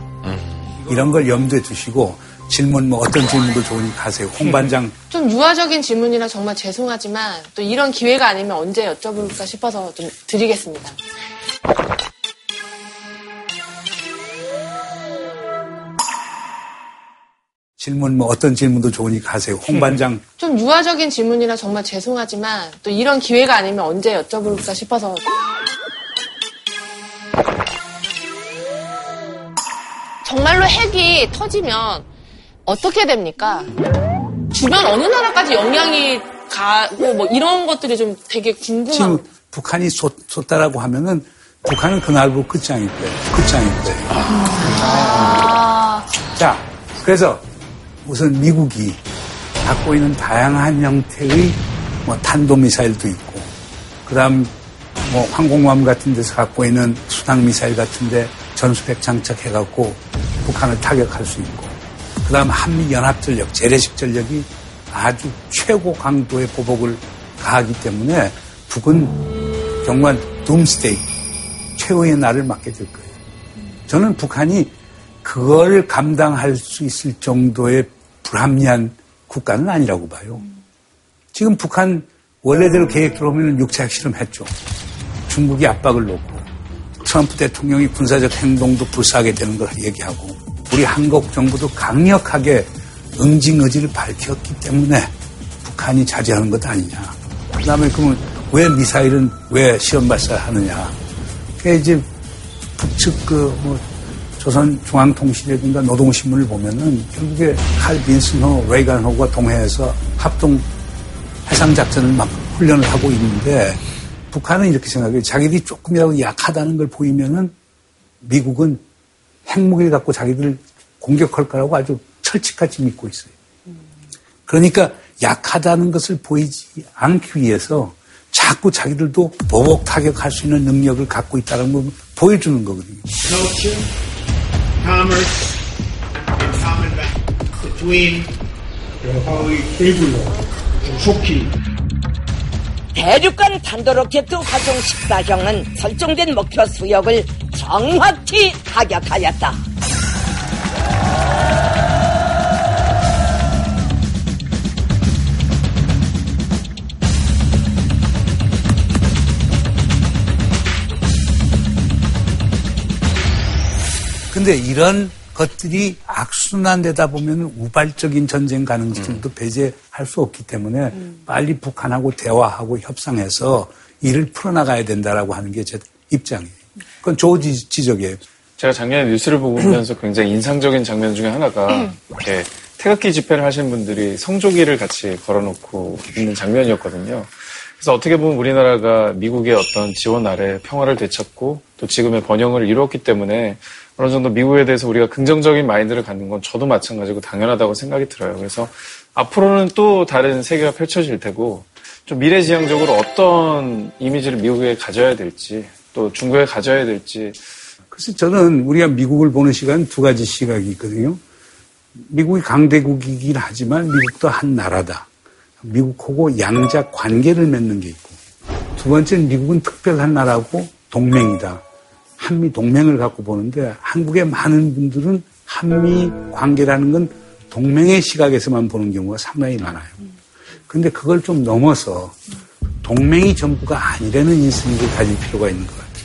이런 걸 염두에 두시고 질문 뭐 어떤 질문도 좋으니까 하세요. 홍 반장 좀 유아적인 질문이라 정말 죄송하지만 또 이런 기회가 아니면 언제 여쭤볼까 싶어서 좀 드리겠습니다. 질문 뭐 어떤 질문도 좋으니까 하세요. 홍 반장 좀 유아적인 질문이라 정말 죄송하지만 또 이런 기회가 아니면 언제 여쭤볼까 싶어서 정말로 핵이 터지면 어떻게 됩니까? 주변 어느 나라까지 영향이 가고 뭐 이런 것들이 좀 되게 궁금한 지금 북한이 쏟, 쏟다라고 하면은 북한은 그날부로 끝장일 거예요. 끝장일 거예요. 아, 자, 그래서 우선 미국이 갖고 있는 다양한 형태의 뭐 탄도미사일도 있고, 그 다음 뭐 항공모함 같은 데서 갖고 있는 수당미사일 같은 데 전술핵 장착해갖고 북한을 타격할 수 있고, 그 다음 한미연합전력, 재래식 전력이 아주 최고 강도의 보복을 가하기 때문에 북은 정말 둠스데이, 최후의 날을 맞게 될 거예요. 저는 북한이 그걸 감당할 수 있을 정도의 불합리한 국가는 아니라고 봐요. 지금 북한 원래대로 계획대로 하면 육차 핵실험 했죠. 중국이 압박을 놓고 트럼프 대통령이 군사적 행동도 불사하게 되는 걸 얘기하고 우리 한국 정부도 강력하게 응징 의지를 밝혔기 때문에 북한이 자제하는 것 아니냐. 그 다음에 그러면 왜 미사일은 왜 시험 발사하느냐. 그게 이제 북측 그 뭐 조선 중앙통신이라든가 노동신문을 보면은 결국에 칼 빈슨호, 레이간호가 동해에서 합동 해상작전을 막 훈련을 하고 있는데 북한은 이렇게 생각해요. 자기들이 조금이라도 약하다는 걸 보이면은 미국은 핵무기를 갖고 자기들을 공격할 거라고 아주 철칙같이 믿고 있어요. 그러니까 약하다는 것을 보이지 않기 위해서 자꾸 자기들도 보복 타격할 수 있는 능력을 갖고 있다는 걸 보여주는 거거든요. culture, commerce, and common between 속히 대륙간 단도로켓 화종 14형은 설정된 목표 수역을 정확히 타격하였다. 근데 이런 것들이 악순환되다 보면 우발적인 전쟁 가능성도 배제할 수 없기 때문에 빨리 북한하고 대화하고 협상해서 일을 풀어나가야 된다라고 하는 게 제 입장이에요. 그건 좋은 지- 지적이에요. 제가 작년에 뉴스를 보면서 *clears throat* 굉장히 인상적인 장면 중에 하나가 이렇게 태극기 집회를 하신 분들이 성조기를 같이 걸어놓고 있는 장면이었거든요. 그래서 어떻게 보면 우리나라가 미국의 어떤 지원 아래 평화를 되찾고 또 지금의 번영을 이루었기 때문에 어느 정도 미국에 대해서 우리가 긍정적인 마인드를 갖는 건 저도 마찬가지고 당연하다고 생각이 들어요. 그래서 앞으로는 또 다른 세계가 펼쳐질 테고 좀 미래지향적으로 어떤 이미지를 미국에 가져야 될지 또 중국에 가져야 될지 그래서 저는 우리가 미국을 보는 시간 두 가지 시각이 있거든요. 미국이 강대국이긴 하지만 미국도 한 나라다. 미국하고 양자 관계를 맺는 게 있고 두 번째는 미국은 특별한 나라고 동맹이다. 한미 동맹을 갖고 보는데 한국의 많은 분들은 한미 관계라는 건 동맹의 시각에서만 보는 경우가 상당히 많아요. 근데 그걸 좀 넘어서 동맹이 전부가 아니라는 인식을 가질 필요가 있는 것 같아요.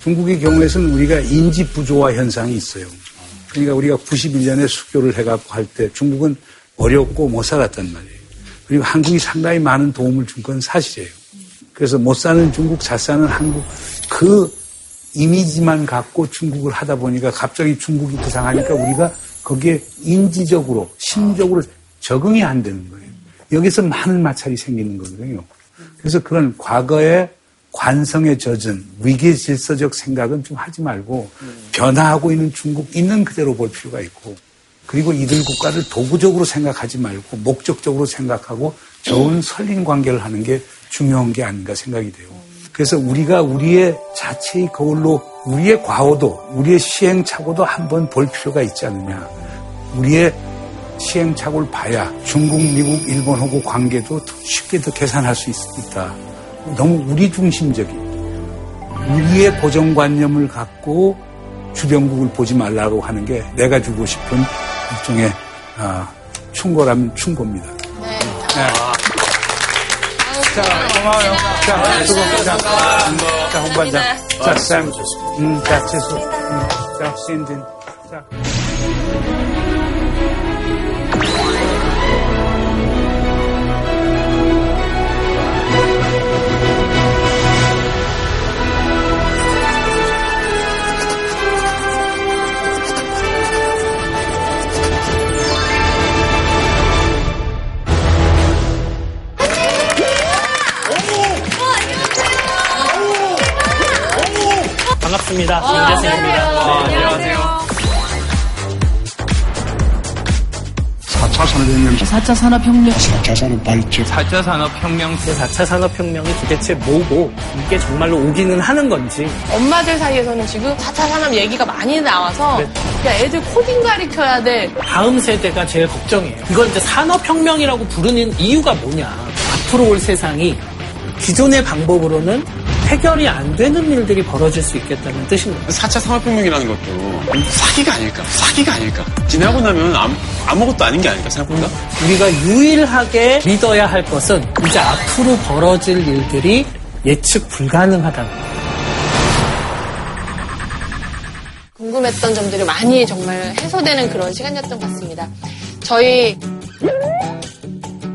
중국의 경우에서는 우리가 인지 부조화 현상이 있어요. 그러니까 우리가 91년에 수교를 해갖고 할 때 중국은 어렵고 못 살았단 말이에요. 그리고 한국이 상당히 많은 도움을 준 건 사실이에요. 그래서 못 사는 중국, 잘 사는 한국 그 이미지만 갖고 중국을 하다 보니까 갑자기 중국이 부상하니까 우리가 거기에 인지적으로, 심적으로 적응이 안 되는 거예요. 여기서 많은 마찰이 생기는 거거든요. 그래서 그런 과거의 관성에 젖은 위기 질서적 생각은 좀 하지 말고 변화하고 있는 중국 있는 그대로 볼 필요가 있고 그리고 이들 국가를 도구적으로 생각하지 말고 목적적으로 생각하고 좋은 설린 관계를 하는 게 중요한 게 아닌가 생각이 돼요. 그래서 우리가 우리의 자체의 거울로 우리의 과오도 우리의 시행착오도 한번 볼 필요가 있지 않느냐. 우리의 시행착오를 봐야 중국, 미국, 일본하고 관계도 더 쉽게 더 개선할 수 있다. 너무 우리 중심적인 우리의 고정관념을 갖고 주변국을 보지 말라고 하는 게 내가 주고 싶은 일종의 아, 충고라면 충고입니다. 네. 자, 고마워요. 자, 수고, 자, 자, 홍반장. 자, 쌤. 음, 자, 재수. 음, 자, 신진. 자. 4차 산업혁명. 4차 산업 발전. 4차 산업혁명. 4차 산업혁명이 도대체 뭐고 이게 정말로 오기는 하는 건지. 엄마들 사이에서는 지금 4차 산업 얘기가 많이 나와서 야 애들 코딩 가르쳐야 돼. 다음 세대가 제일 걱정이에요. 이걸 이제 산업혁명이라고 부르는 이유가 뭐냐. 앞으로 올 세상이 기존의 방법으로는 해결이 안 되는 일들이 벌어질 수 있겠다는 뜻입니다. 4차 산업혁명이라는 것도 사기가 아닐까? 사기가 아닐까? 지나고 나면 아무, 아무것도 아닌 게 아닐까 생각보다? 우리가 유일하게 믿어야 할 것은 이제 앞으로 벌어질 일들이 예측 불가능하다는 거예요. 궁금했던 점들이 많이 정말 해소되는 그런 시간이었던 것 같습니다. 저희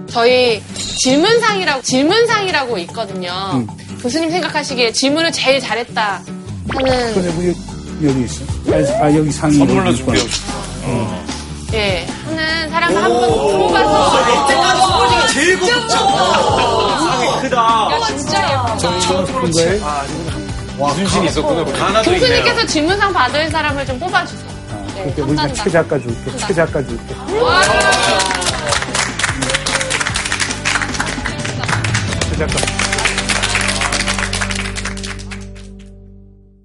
저희 질문상이라고 질문상이라고 있거든요. 음. 교수님 생각하시기에 질문을 제일 잘했다 하는 그래, 우리 여기 있어. 아, 여기 상이. 선물로 여기. 준비하고 싶다. 어. 예 사람을 한번 뽑아서 제일 고급져. 상이 크다. 야 진짜 예쁘다. 처음 본 거예요? 와, 순신이 있었구나. 하나도 교수님께서 질문상 받을 사람을 좀 뽑아주세요. 네, 그러니까 우리가 한단다. 최 작가 줄게. 최 작가 줄게. 와. 최 작가.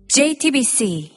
JTBC